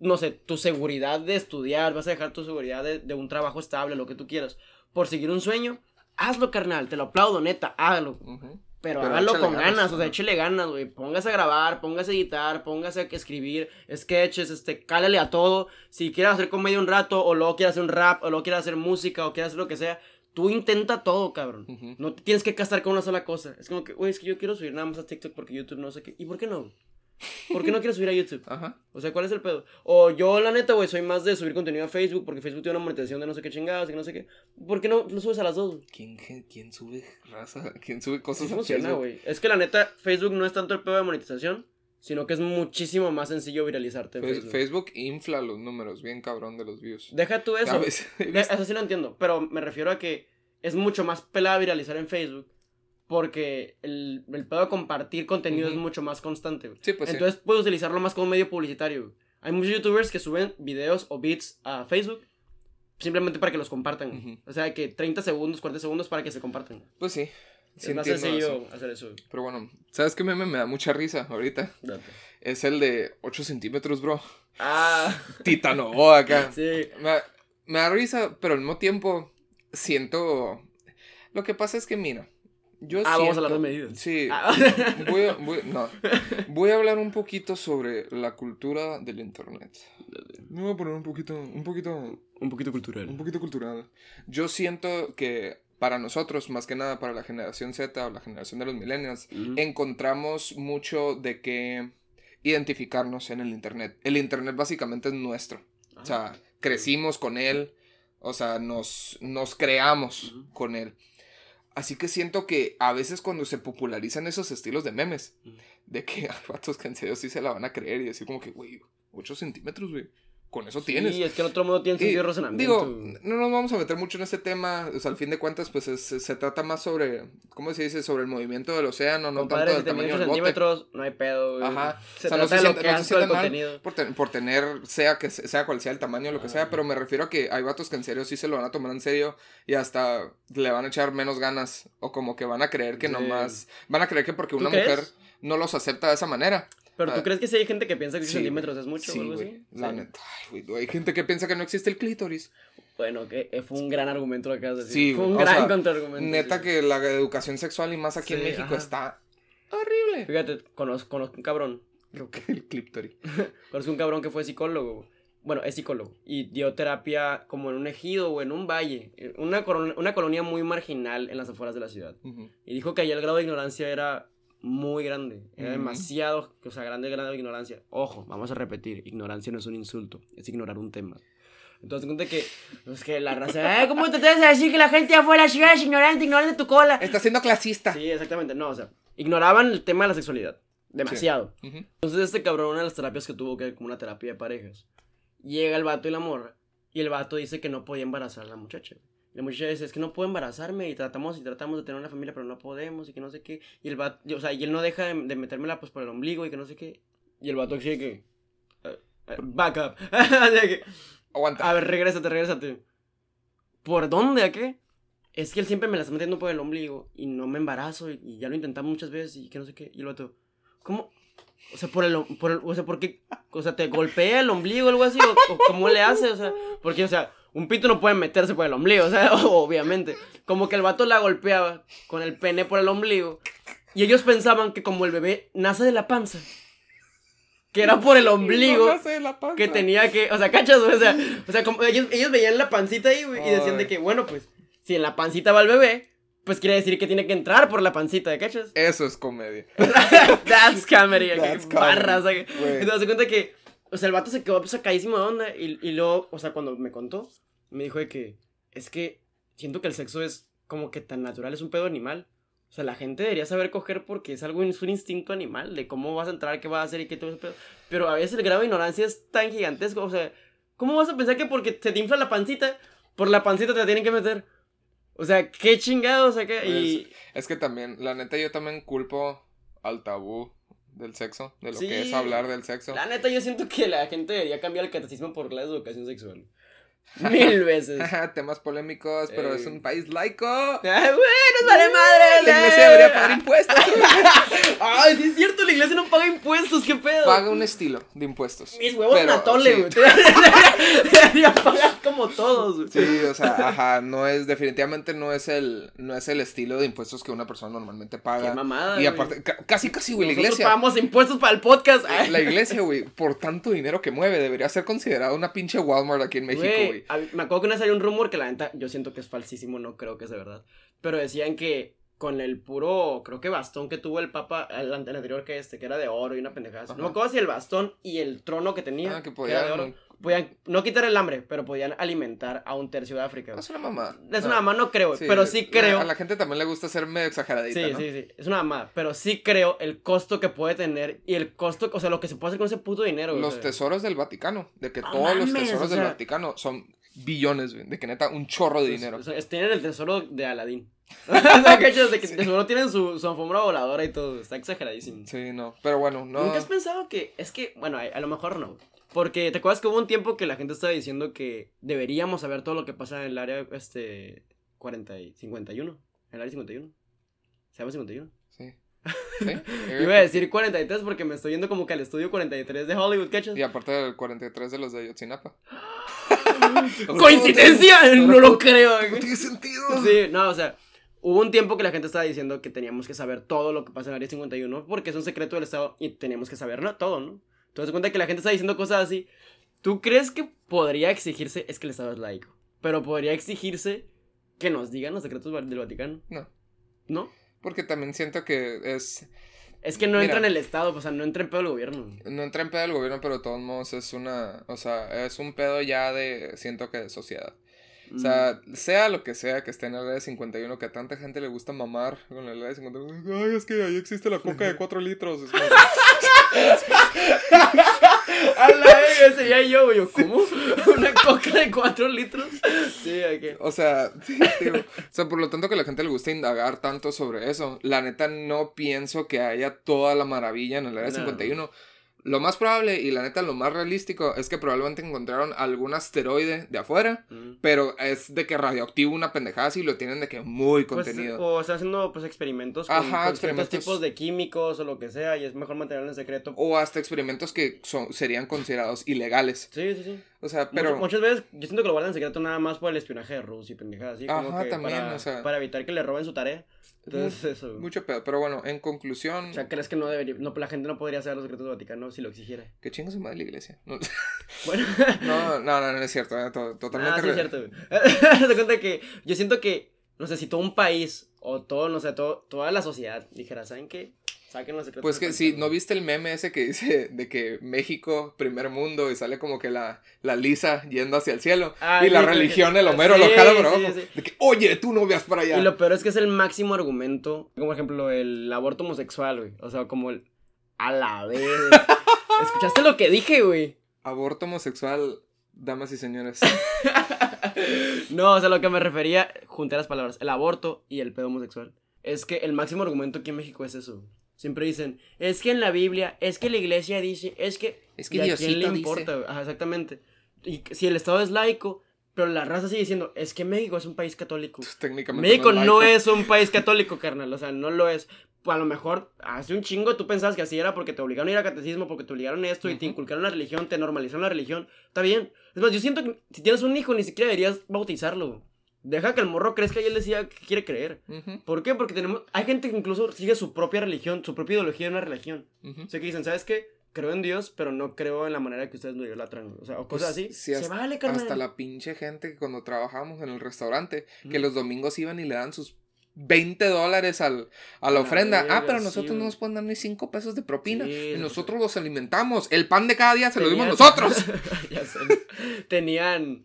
no sé, tu seguridad de estudiar, vas a dejar tu seguridad de, de un trabajo estable, lo que tú quieras, por seguir un sueño, hazlo, carnal. Te lo aplaudo, neta, hágalo. Ujú. Pero, Pero hágalo con ganas, ganas, o sea, échele ganas, güey. Póngase a grabar, póngase a editar, póngase a escribir sketches, este, cálale a todo. Si quieres hacer comedia un rato, o luego quieres hacer un rap, o luego quieres hacer música, o quieres hacer lo que sea, tú intenta todo, cabrón. No te tienes que casar con una sola cosa. Es como que, güey, es que yo quiero subir nada más a TikTok porque YouTube no sé qué. ¿Y por qué no? ¿Por qué no quieres subir a YouTube? Ajá. O sea, ¿cuál es el pedo? O yo, la neta, güey, soy más de subir contenido a Facebook porque Facebook tiene una monetización de no sé qué chingados y que no sé qué. ¿Por qué no lo subes a las dos? ¿Quién, quién, sube raza? ¿Quién sube Sí cosas a funciona, güey. Es que la neta, Facebook no es tanto el pedo de monetización, sino que es muchísimo más sencillo viralizarte Fe- Facebook. Facebook infla los números, bien cabrón de los views. Deja tú eso. Eso sí lo entiendo, pero me refiero a que es mucho más pelada viralizar en Facebook porque el, el pedo de compartir contenido es mucho más constante, güey. Sí, pues sí. Entonces puedes utilizarlo más como medio publicitario. güey. Hay muchos youtubers que suben videos o beats a Facebook simplemente para que los compartan. O sea, que 30 segundos, 40 segundos para que se compartan. Pues sí. Sí es más sencillo eso. hacer eso. Pero bueno, ¿sabes qué meme me da mucha risa ahorita? Es el de 8 centímetros, bro. Ah, Titano acá. sí. Me, me da risa, pero al mismo tiempo siento... Lo que pasa es que, mira, yo Ah, vamos a siento- hablar de medidas. Sí. Ah. Voy a, voy- no. voy a hablar un poquito sobre la cultura del internet. Me voy a poner un poquito, un poquito, Un poquito cultural. un poquito cultural. Yo siento que para nosotros, más que nada para la generación Z o la generación de los millennials, encontramos mucho de qué identificarnos en el internet. El internet básicamente es nuestro. O sea, crecimos con él. O sea, nos, nos creamos con él. Así que siento que a veces cuando se popularizan esos estilos de memes, de que hay vatos que en serio sí se la van a creer y decir como que, güey, 8 centímetros, güey, con eso Sí, tienes. es que en otro modo tiene Y, sentido razonamiento. digo, no nos vamos a meter mucho en este tema, o sea, al fin de cuentas, pues es- se trata más sobre, ¿cómo se dice? Sobre el movimiento del océano, no Compadre, tanto si del mide tamaño 8 del bote. centímetros, no hay pedo, güey. Ajá. Se O sea, no trata se de lo que no el contenido. Por, ten- por tener, sea, que, se- sea cual sea el tamaño, lo que sea, Ajá. pero me refiero a que hay vatos que en serio sí se lo van a tomar en serio y hasta le van a echar menos ganas o como que van a creer que Sí. nomás, van a creer que porque ¿Tú una crees? mujer no los acepta de esa manera. Pero tú Ah, crees que si hay gente que piensa que 10 sí, centímetros güey. es mucho Sí, o algo así? La Sí. neta. Ay, hay gente que piensa que no existe el clítoris. Bueno, que eh, fue un gran argumento lo que acabas de Sí, decir. fue güey, un gran sea, contraargumento. Neta sí. que la educación sexual y más aquí en Sí, México ajá. está horrible. Fíjate, conozco, conozco un cabrón. El clítoris. Conozco un cabrón que fue psicólogo. Bueno, es psicólogo. Y dio terapia como en un ejido o en un valle. Una, una colonia muy marginal en las afueras de la ciudad. Ujú. Y dijo que allá el grado de ignorancia era muy grande. Era demasiado, o sea, grande grado de ignorancia. Ojo, vamos a repetir, ignorancia no es un insulto, es ignorar un tema. Entonces, cuenta que, es que la raza, "Ay, ¿cómo te atreves a decir que la gente afuera es ignorante, ignorante tu cola? Está siendo clasista. Sí, exactamente, no, o sea, ignoraban el tema de la sexualidad. Demasiado. Entonces, este cabrón, una de las terapias que tuvo, que era como una terapia de parejas, llega el vato y la morra, y el vato dice que no podía embarazar a la muchacha. Y la muchacha dice, es que no puedo embarazarme, y tratamos y tratamos de tener una familia, pero no podemos, y que no sé qué. Y el vato, o sea, y él no deja de, de metérmela pues por el ombligo, y que no sé qué. Y el vato dice que... eh, eh, back up. Que, Aguanta. a ver, regrésate, regrésate. ¿Por dónde? ¿A qué? Es que él siempre me la está metiendo por el ombligo y no me embarazo y, y ya lo intentamos muchas veces y que no sé qué. Y el otro, ¿cómo? O sea, por el, por el- o sea, ¿por qué? O sea, ¿te golpea el ombligo o algo así? ¿O, o cómo le hace? O sea, porque, o sea, un pito no puede meterse por el ombligo, o sea, obviamente. Como que el vato la golpeaba con el pene por el ombligo y ellos pensaban que como el bebé nace de la panza, que era por el ombligo No nace de la panza. que tenía que, o sea, cachas, o sea, o sea, como ellos, ellos veían la pancita ahí, güey, y decían de que, bueno, pues, si en la pancita va el bebé, pues quiere decir que tiene que entrar por la pancita, ¿cachas? Eso es comedia. That's comedy, That's barras, comedy, acá. güey. Entonces se cuenta que, o sea, el vato se quedó sacadísimo de onda, y, y luego, o sea, cuando me contó, me dijo de que, es que siento que el sexo es como que tan natural, es un pedo animal. O sea, la gente debería saber coger porque es algo, es un instinto animal de cómo vas a entrar, qué vas a hacer y qué todo ese pedo. Pero a veces el grado de ignorancia es tan gigantesco. O sea, ¿cómo vas a pensar que porque se te infla la pancita, por la pancita te la tienen que meter? O sea, qué chingados acá. Y Es que también, la neta, yo también culpo al tabú del sexo, de lo Sí. que es hablar del sexo. la neta, yo siento que la gente debería cambiar el catecismo por la educación sexual. Mil veces. Temas polémicos, pero Ey. es un país laico. Ay, güey, nos vale madre. La iglesia debería pagar impuestos. Ay, sí es cierto, la iglesia no paga impuestos, qué pedo. Paga un estilo de impuestos. Mis huevos Pero, natole, sí. güey. Debería pagar como todos, güey. Sí, o sea, ajá, no es, definitivamente no es el, no es el estilo de impuestos que una persona normalmente paga. Qué mamada, Y aparte, ca- casi, casi, güey, la iglesia. pagamos impuestos para el podcast. Ay. La iglesia, güey, por tanto dinero que mueve, debería ser considerada una pinche Walmart aquí en México, me acuerdo que una había un rumor que la neta, yo siento que es falsísimo, no creo que sea verdad. Pero decían que con el puro, creo que bastón que tuvo el papa, el, el anterior que este, que era de oro y una pendejada. No me acuerdo si el bastón y el trono que tenía, Ah, que que era de podían. oro, podían no quitar el hambre, pero podían alimentar a un tercio de África. Es una mamá. Es una mamá, no creo, pero sí creo. A la gente también le gusta ser medio exageradita, Sí, ¿no? sí, sí. Es una mamada. Pero sí creo el costo que puede tener y el costo, o sea, lo que se puede hacer con ese puto dinero. o Los sea. tesoros del Vaticano, de que No todos los tesoros o del Vaticano son billones, güey, de que neta un chorro de dinero. o sea, tienen el tesoro de ¿cachas? De que seguro tienen su, su alfombra voladora y todo. Está exageradísimo. Sí, no, pero bueno, no. ¿Nunca has pensado que.? Es que, bueno, a, a lo mejor no. Porque te acuerdas que hubo un tiempo que la gente estaba diciendo que deberíamos saber todo lo que pasa en el área este 40 y 51. En el área 51. ¿Se llama 51? Sí. ¿Sí? Iba a decir 43 porque me estoy yendo como que al estudio 43 de Hollywood, ¿cachas? Y aparte del 43 de los de Ayotzinapa. ¡Coincidencia! No lo creo. No tiene sentido. Sí, no, o sea, hubo un tiempo que la gente estaba diciendo que teníamos que saber todo lo que pasa en el área 51 porque es un secreto del Estado y teníamos que saberlo todo, ¿no? Entonces, cuenta que la gente está diciendo cosas así. ¿Tú crees que podría exigirse, es que el Estado es laico, pero podría exigirse que nos digan los secretos del Vaticano? No, ¿No? porque también siento que es. Es que no Mira. entra en el Estado, o sea, no entra en pedo el gobierno. No entra en pedo del gobierno, pero de todos modos es una. O sea, es un pedo ya de. Siento que de sociedad. O sea, sea lo que sea que esté en el área 51, que a tanta gente le gusta mamar con el área 51. Ay, es que ahí existe la coca de 4 litros. Es como- A la verga, sería yo, güey. ¿Cómo? ¿Una coca de 4 litros? Sí, aquí. O sea, digo, o sea, por lo tanto que a la gente le gusta indagar tanto sobre eso. La neta no pienso que haya toda la maravilla en el área No. 51. Lo más probable y la neta lo más realístico es que probablemente encontraron algún asteroide de afuera, Mm. pero es de que radioactivo una pendejada así lo tienen de que muy Pues, contenido. o están haciendo pues experimentos con, Ajá, con ciertos experimentos. tipos de químicos o lo que sea y es mejor mantenerlo en secreto. O hasta experimentos que son, serían considerados ilegales. Sí, sí, sí. O sea, Mucho- pero... muchas veces yo siento que lo guardan en secreto nada más por el espionaje de Rusia y pendejadas así. Como Ajá, que también, para, o sea. para evitar que le roben su tarea. Entonces, eso. Mucho pedo. Pero bueno, en conclusión... O sea, ¿crees que no debería, no, la gente no podría saber los secretos del Vaticano si lo exigiera? Que chinga su madre la iglesia. No, Bueno. no, no, no, no es cierto. eh, to- Totalmente... Ah, sí, es cierto, cuenta que yo siento que, no sé, si todo un país o todo, no sé, todo, toda la sociedad dijera, ¿saben qué? Saquen los secretos. Pues que sí, Vaticano". ¿no viste el meme ese que dice de que México, primer mundo, y sale como que la, la lisa yendo hacia el cielo? Ah, y la sí, religión, el Homero, sí, lo jala por sí, abajo. sí. De que, oye, tú no veas para allá. Y lo peor es que es el máximo argumento, como por ejemplo el aborto homosexual, güey. O sea, como el... A la vez. ¿Escuchaste lo que dije, güey? Aborto homosexual, damas y señores. No, o sea, lo que me refería, junté las palabras, el aborto y el pedo homosexual. Es que el máximo argumento aquí en México es eso. Siempre dicen, es que en la Biblia, es que la iglesia dice, es que... Es que ¿y a quién le importa? Ajá, exactamente. Y si el Estado es laico, pero la raza sigue diciendo, es que México es un país católico. Técnicamente. México no es un país católico, carnal. O sea, no lo es. A lo mejor hace un chingo tú pensabas que así era porque te obligaron a ir a catecismo, porque te obligaron a esto y te inculcaron la religión, te normalizaron la religión. Está bien. Es más, yo siento que si tienes un hijo ni siquiera deberías bautizarlo. Deja que el morro crezca y él decida que quiere creer. Ujú, ¿Por qué? Porque tenemos. Hay gente que incluso sigue su propia religión, su propia ideología de una religión. ujú. O sea, que dicen, ¿sabes qué? Creo en Dios, pero no creo en la manera que ustedes lo idolatran. O sea, o cosas Pues, así. sí, Se hasta- vale, carnal. Hasta la pinche gente que cuando trabajábamos en el restaurante, que Mm. los domingos iban y le dan sus 20 dólares al, a la ofrenda. ah, pero sí, nosotros no güey. nos pueden dar ni 5 pesos de propina. Sí, y sí, nosotros los alimentamos. El pan de cada día se lo dimos Tenían- nosotros. ya sé. Tenían.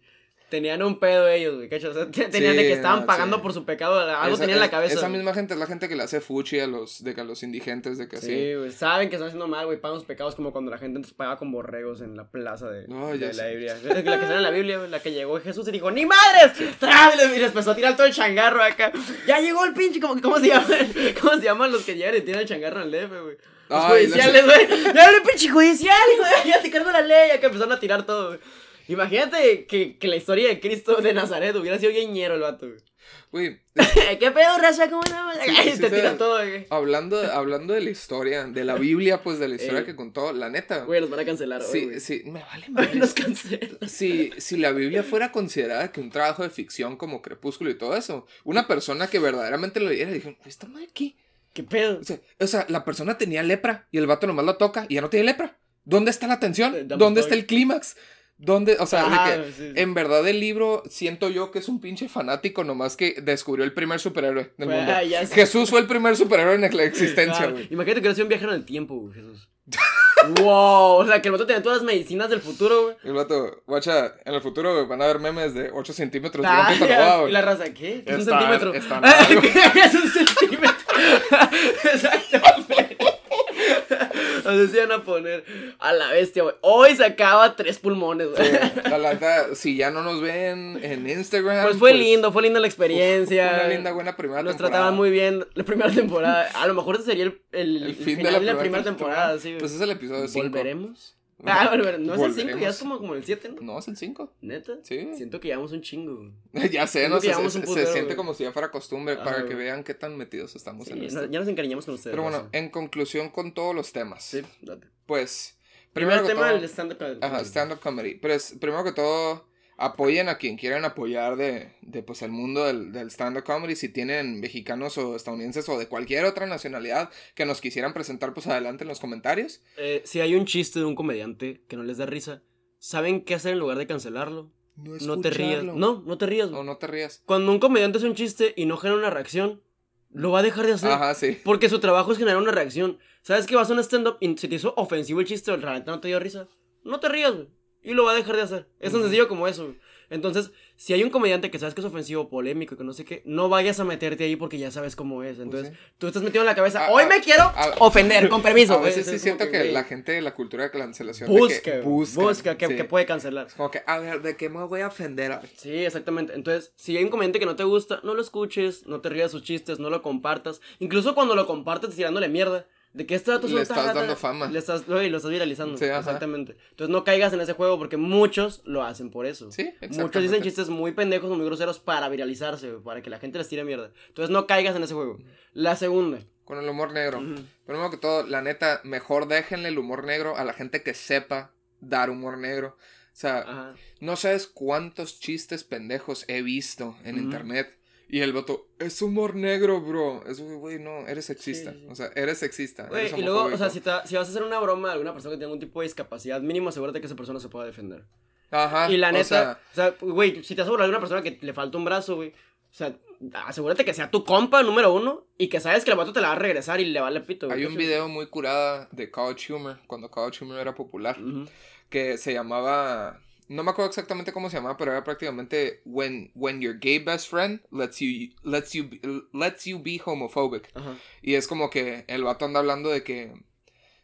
Tenían un pedo ellos, güey, tenían de que estaban no, pagando sí. por su pecado, algo tenían en la cabeza. Esa güey. misma gente es la gente que le hace fuchi a los, de que a los indigentes, de que así. Sí, güey, saben que están haciendo mal, güey, pagan sus pecados como cuando la gente antes pagaba con borregos en la plaza de, No, la sé. Biblia. La que sale en la Biblia, güey, la que llegó Jesús y dijo, ¡ni madres! ¡Tras! Y les empezó a tirar todo el changarro acá. Ya llegó el pinche, ¿cómo, cómo se llaman? ¿Cómo se llaman los que llegan y tiran el changarro el DF, güey? Los Ay, judiciales, güey. Ya el pinche judicial, güey. Ya te cargo la ley. Acá empezaron a tirar todo, güey. Imagínate que, que la historia de Cristo de Nazaret hubiera sido bien ñero el vato, güey. Güey, ¿Qué pedo, raza? ¿Cómo no? Sí, te tira todo, güey. hablando, hablando de la historia, de la Biblia, pues de la historia Ey. que contó, la neta. Güey, nos van a cancelar hoy, Sí, güey. sí, me vale madre. Nos cancelan. Si, si la Biblia fuera considerada que un trabajo de ficción como Crepúsculo y todo eso, una persona que verdaderamente lo leyera dijo, ¿esta madre qué? ¿Qué pedo? O sea, o sea, la persona tenía lepra y el vato nomás lo toca y ya no tiene lepra. ¿Dónde está la tensión? Eh, ¿Dónde está el clímax? ¿Dónde? O sea, de que sí, sí. en verdad el libro siento yo que es un pinche fanático nomás que descubrió el primer superhéroe del Fue- mundo. ah, ya. Jesús fue el primer superhéroe en la existencia, Claro. Imagínate que eres un viajero en el tiempo, güey, Jesús. wow, o sea, que el vato tenía todas las medicinas del futuro, güey. El vato, guacha, en el futuro van a haber memes de 8 centímetros de Ah, un y la raza, ¿qué? ¿Qué es un centímetro? está Ah, largo. ¿Qué es un centímetro? Exactamente. Nos decían a poner a la bestia, güey. Hoy sacaba tres pulmones, güey. La neta, si ya no nos ven en Instagram. Pues fue lindo, fue linda la experiencia. Fue una linda, buena primera Nos temporada. trataban muy bien la primera temporada. A lo mejor ese sería el, el, El el fin final de la, primera, temporada, sí. güey. Pues es el episodio 5. ¿Volveremos? Ah, no es el 5, ya es como, como el 7, ¿no? No, es el 5. ¿Neta? Sí. Siento que llevamos un chingo. ya sé, Siento ¿no? que Se, se- se siente como si ya fuera costumbre para que vean qué tan metidos estamos Sí, en esto. ya nos encariñamos con ustedes. Pero bueno, en conclusión con todos los temas. Sí, date. Pues, Primer primero que tema todo, del stand-up. Ajá, stand-up comedy. Pero es, primero que todo, apoyen a quien quieran apoyar de, de pues, el mundo del, del stand-up comedy. Si tienen mexicanos o estadounidenses o de cualquier otra nacionalidad que nos quisieran presentar, pues adelante en los comentarios. Eh, si hay un chiste de un comediante que no les da risa, ¿saben qué hacer en lugar de cancelarlo? No te rías. No, no te rías. No, güey. no te rías. Cuando un comediante hace un chiste y no genera una reacción, lo va a dejar de hacer. Ajá, sí. Porque su trabajo es generar una reacción. ¿Sabes que vas a un stand-up y se te hizo ofensivo el chiste o realmente no te dio risa? No te rías, güey. Y lo va a dejar de hacer. Es tan sencillo como eso, güey. Entonces, si hay un comediante que sabes que es ofensivo, polémico, que no sé qué, no vayas a meterte ahí porque ya sabes cómo es. Entonces, Pues sí. tú estás metido en la cabeza. A- Hoy a- me quiero a- ofender, con permiso. A veces sí Es siento que güey, la gente de la cultura de cancelación de busca, que güey, busca, que, sí. que puede cancelar. Como que, a ver, ¿de qué me voy a ofender? Sí, exactamente. Entonces, si hay un comediante que no te gusta, no lo escuches, no te rías sus chistes, no lo compartas. Incluso cuando lo compartes tirándole mierda, De que este dato Le estás dando fama. Le estás, güey, lo estás viralizando. Sí, exactamente. Entonces no caigas en ese juego porque muchos lo hacen por eso. Sí, Muchos exactamente. dicen chistes muy pendejos o muy groseros para viralizarse, para que la gente les tire mierda. Entonces no caigas en ese juego. La segunda. Con el humor negro. Primero que todo, la neta, mejor déjenle el humor negro a la gente que sepa dar humor negro. O sea, Ajá. no sabes cuántos chistes pendejos he visto en internet. Y el vato, es humor negro, bro. Es, güey, no, eres sexista. Sí, sí. O sea, eres sexista. Güey, eres y luego, o sea, si, te- si vas a hacer una broma a alguna persona que tenga algún tipo de discapacidad, mínimo asegúrate que esa persona se pueda defender. Ajá. y la o neta, o sea, güey, si te vas a burlar de una persona que le falta un brazo, güey, o sea, asegúrate que sea tu compa número uno y que sabes que el vato te la va a regresar y le vale pito. güey. hay un video muy curada de College Humor, cuando College Humor era popular, que se llamaba. No me acuerdo exactamente cómo se llamaba, pero era prácticamente when, when your gay best friend lets you, lets you, be- lets you be homophobic. Ajá. Y es como que el vato anda hablando de que,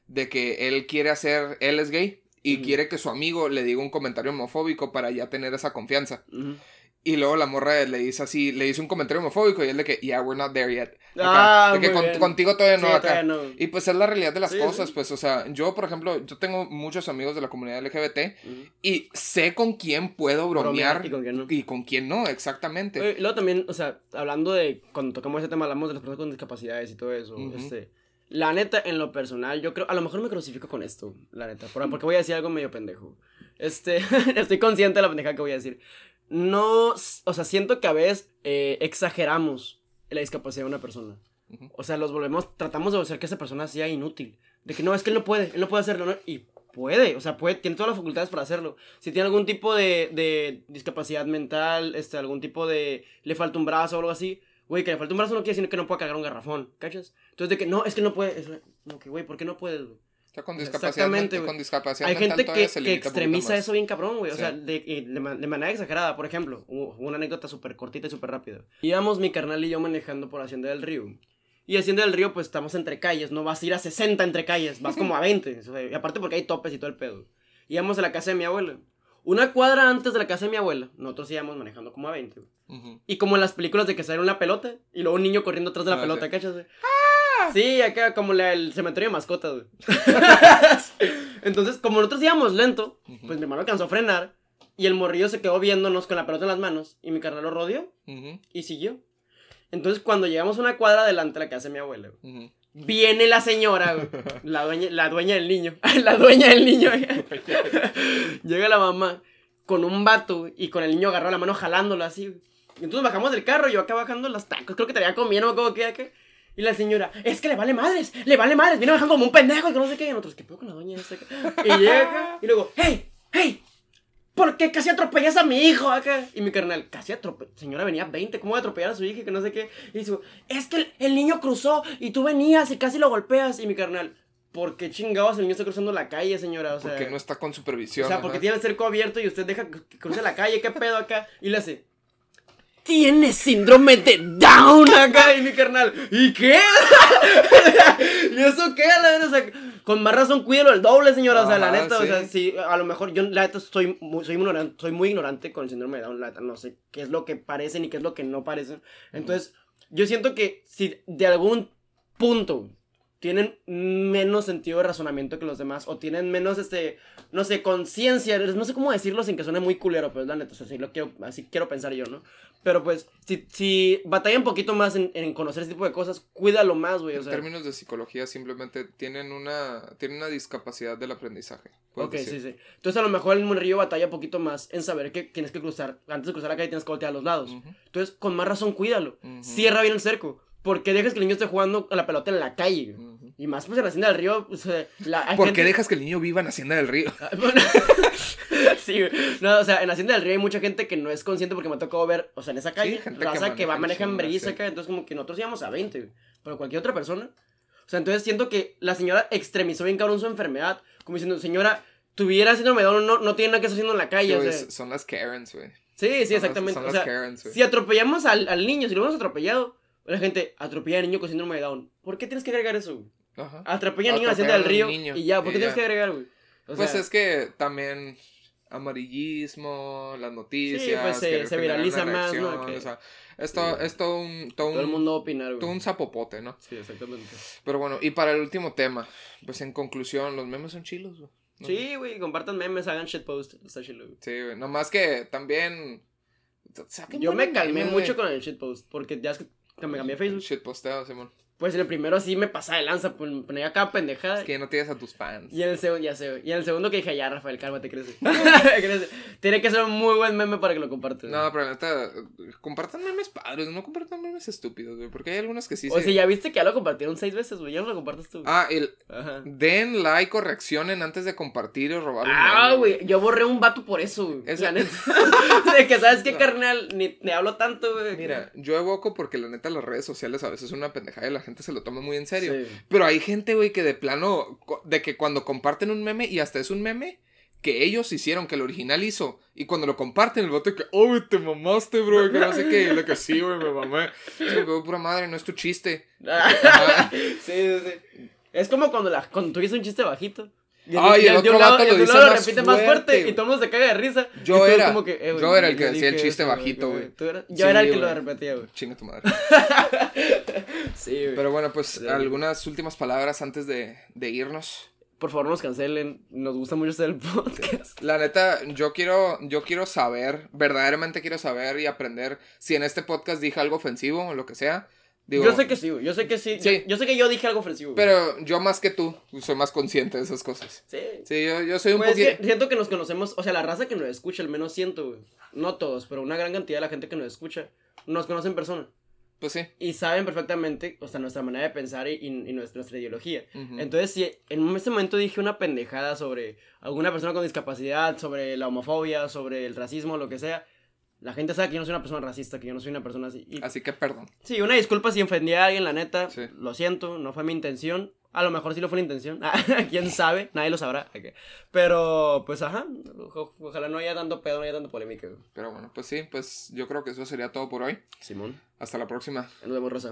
de que él quiere hacer, él es gay y quiere que su amigo le diga un comentario homofóbico para ya tener esa confianza. Y luego la morra le dice así, le dice un comentario homofóbico y él de que, yeah, we're not there yet. Ah, de que con- contigo todavía no Sí, acá. todavía no. Y pues es la realidad de las Sí, cosas, sí. pues, o sea, yo, por ejemplo, yo tengo muchos amigos de la comunidad LGBT y sé con quién puedo bromear y con quién no. y con quién no, exactamente. Y luego también, o sea, hablando de, cuando tocamos ese tema, hablamos de las personas con discapacidades y todo eso. Este, la neta, en lo personal, yo creo, a lo mejor me crucifico con esto, la neta, por- porque voy a decir algo medio pendejo. Este, estoy consciente de la pendejada que voy a decir. No, o sea, siento que a veces eh, exageramos la discapacidad de una persona. O sea, los volvemos, tratamos de hacer que esa persona sea inútil. De que no, es que él no puede, él no puede hacerlo, ¿no? Y puede, o sea, puede, tiene todas las facultades para hacerlo. Si tiene algún tipo de, de discapacidad mental, este, algún tipo de, le falta un brazo o algo así, güey, que le falta un brazo no quiere decir que no pueda cargar un garrafón, ¿cachas? Entonces, de que no, es que no puede, es, no, que güey, ¿por qué no puedes, güey? Está con discapacidad, Exactamente, con discapacidad Hay mental gente que, se que extremiza eso bien cabrón, güey. O Sí. sea, de, y de, de manera exagerada. Por ejemplo, una anécdota súper cortita y súper rápida. Íbamos mi carnal y yo manejando por Hacienda del Río. Y Hacienda del Río, pues estamos entre calles. No vas a ir a 60 entre calles, vas como a 20. o sea, y aparte porque hay topes y todo el pedo. Íbamos a la casa de mi abuela. Una cuadra antes de la casa de mi abuela, nosotros íbamos manejando como a 20. güey. Ujú. Y como en las películas de que sale una pelota y luego un niño corriendo atrás de la Ah, pelota, sí. ¿cachas? güey? Sí, acá como la- el cementerio de mascotas, güey. Entonces, como nosotros íbamos lento, pues mi hermano alcanzó a frenar y el morrillo se quedó viéndonos con la pelota en las manos y mi carnal lo rodeó y siguió. Entonces, cuando llegamos a una cuadra adelante de la casa de mi abuelo, Ujú. viene la señora, güey, la dueña, la dueña del niño, la dueña del niño. Llega la mamá con un vato y con el niño agarrado a la mano jalándolo así. güey. Entonces bajamos del carro, yo acá bajando los tacos, creo que traía comiendo, no me acuerdo qué acá. Y la señora, es que le vale madres, le vale madres, viene bajando como un pendejo y que no sé qué. Y nosotros, ¿qué pedo con la doña esta? Y llega y luego, hey, hey, ¿por qué casi atropellas a mi hijo acá? Y mi carnal, casi atropelló, señora venía 20, ¿cómo voy a atropellar a su hija y que no sé qué? Y dice, es que el, el niño cruzó y tú venías y casi lo golpeas. Y mi carnal, ¿por qué chingados el niño está cruzando la calle, señora? O sea, Porque no está con supervisión. o sea, porque ajá. tiene el cerco abierto y usted deja que cruce la calle, ¿qué pedo acá? Y le hace. Tienes síndrome de Down acá, y mi carnal. ¿Y qué? ¿Y eso qué? La verdad, o sea, con más razón cuídelo el doble, señora. O sea, la neta, o sea, sí, a lo mejor yo, la neta, soy muy, soy, muy ignorante, soy muy ignorante con el síndrome de Down. La neta, no sé qué es lo que parecen y qué es lo que no parecen. Entonces, yo siento que si de algún punto tienen menos sentido de razonamiento que los demás o tienen menos, este, no sé, conciencia, no sé cómo decirlo sin que suene muy culero, pero es la neta, o sea, así, lo quiero, así quiero pensar yo, ¿no? Pero pues, si, si batalla un poquito más en, en conocer ese tipo de cosas, cuídalo más, güey, o En sea. términos de psicología, simplemente tienen una, tienen una discapacidad del aprendizaje. Ok, decir. sí, sí. Entonces a lo mejor el monrillo batalla un poquito más en saber que tienes que cruzar, antes de cruzar la calle tienes que voltear a los lados. Ujú. Entonces, con más razón, cuídalo. Ujú. Cierra bien el cerco. Porque dejas que el niño esté jugando a la pelota en la calle. Y más pues en la hacienda del río, sea, la, hay ¿Por gente- qué dejas que el niño viva en Hacienda del Río? Ah, sí, güey. No, o sea, en Hacienda del Río hay mucha gente que no es consciente porque me ha tocado ver, o sea, en esa calle, gente que raza que, va, maneja en brisa sí. acá, entonces como que nosotros íbamos a 20, güey. Pero cualquier otra persona. O sea, entonces siento que la señora extremizó bien cabrón su enfermedad, como diciendo, señora, tuviera síndrome de Down, no, no tiene nada que estar haciendo en la calle, o sea. son las Karens, güey. Sí, sí, Son las- exactamente. son o las Karens, güey. si atropellamos al, al niño, si lo hemos atropellado, la gente atropella al niño con síndrome de Down. ¿Por qué tienes que agregar eso, güey? Ajá. Atropella al niño en la hacienda del río niño, y ya, ¿por qué tienes que agregar, güey? O Pues sea, es que también amarillismo, las noticias. Sí, pues se- se viraliza más, ¿no? reacción, Que- o sea, es todo, es todo un, todo un, el mundo opina, güey. todo un zapopote, ¿no? Sí, exactamente. Pero bueno, y para el último tema, pues en conclusión, los memes son chilos, güey. ¿no? Sí, güey, compartan memes, hagan shitpost. Está chido, güey. Sí, güey. Nomás que también. Yo me calmé mucho con el shitpost. Porque ya es que que me cambié a Facebook. Shitposteo, Simón. Pues en el primero sí me pasaba de lanza, pues me ponía acá pendejada. Es que no tienes a tus fans. Y en el segundo, ya sé. Y en el segundo que dije, ya, Rafael, cálmate, crece. crece. Tiene que ser un muy buen meme para que lo compartas. No, pero la neta, compartan memes padres, no compartan memes estúpidos, güey. Porque hay algunos que sí o se- si ya viste que ya lo compartieron seis veces, güey. Ya no lo compartas tú. güey. Ah, el. Ajá. Den like o reaccionen antes de compartir o robar Ah, güey, yo borré un vato por eso, güey. Es- La neta. de que, ¿sabes qué, No. carnal? Ni te hablo tanto, güey. Mira, yo evoco porque la neta las redes sociales a veces son una pendejada y la gente se lo toma muy en serio. Sí. Pero hay gente, güey, que de plano, de que cuando comparten un meme y hasta es un meme que ellos hicieron, que el original hizo, y cuando lo comparten, el voto que, oh, te mamaste, bro, que no sé qué, y lo que sí, güey, me mamé. Es como que, pura madre, no es tu chiste. Sí, sí, sí. Es como cuando, la, cuando tú dices un chiste bajito. Y Ay, el otro vato lo dice más repite más fuerte fuerte. y todo el mundo se caga de risa. Yo era- como que, eh, yo era el que decía el chiste eso, bajito, güey. Yo Sí, era el que lo repetía, güey. Chinga tu madre. Sí, güey. Pero bueno, pues Sí. algunas últimas palabras antes de, de irnos. Por favor, nos cancelen. Nos gusta mucho hacer el podcast. La neta, yo quiero, yo quiero saber, verdaderamente quiero saber y aprender si en este podcast dije algo ofensivo o lo que sea. Digo, yo sé que sí, güey. Yo sé que sí. Sí. Yo, sé que yo dije algo ofensivo. güey. Pero yo más que tú, soy más consciente de esas cosas. Sí. Sí, yo, yo soy un Pues es poquito... que siento que nos conocemos, o sea, la raza que nos escucha, al menos siento, güey. No todos, pero una gran cantidad de la gente que nos escucha nos conoce en persona. Pues sí. Y saben perfectamente, o sea, nuestra manera de pensar y, y- y nuestra, nuestra ideología. Ujú. Entonces, si en ese momento dije una pendejada sobre alguna persona con discapacidad, sobre la homofobia, sobre el racismo, lo que sea, la gente sabe que yo no soy una persona racista, que yo no soy una persona así. Y- Así que perdón. sí, una disculpa si ofendí a alguien, la neta. Sí. Lo siento, no fue mi intención. A lo mejor sí lo fue la intención. Quién sabe, nadie lo sabrá. Pero, pues, ajá. o- ojalá no haya tanto pedo, no haya tanta polémica. Pero bueno, pues sí, pues yo creo que eso sería todo por hoy. Simón, Hasta la próxima. nos vemos, Rosa.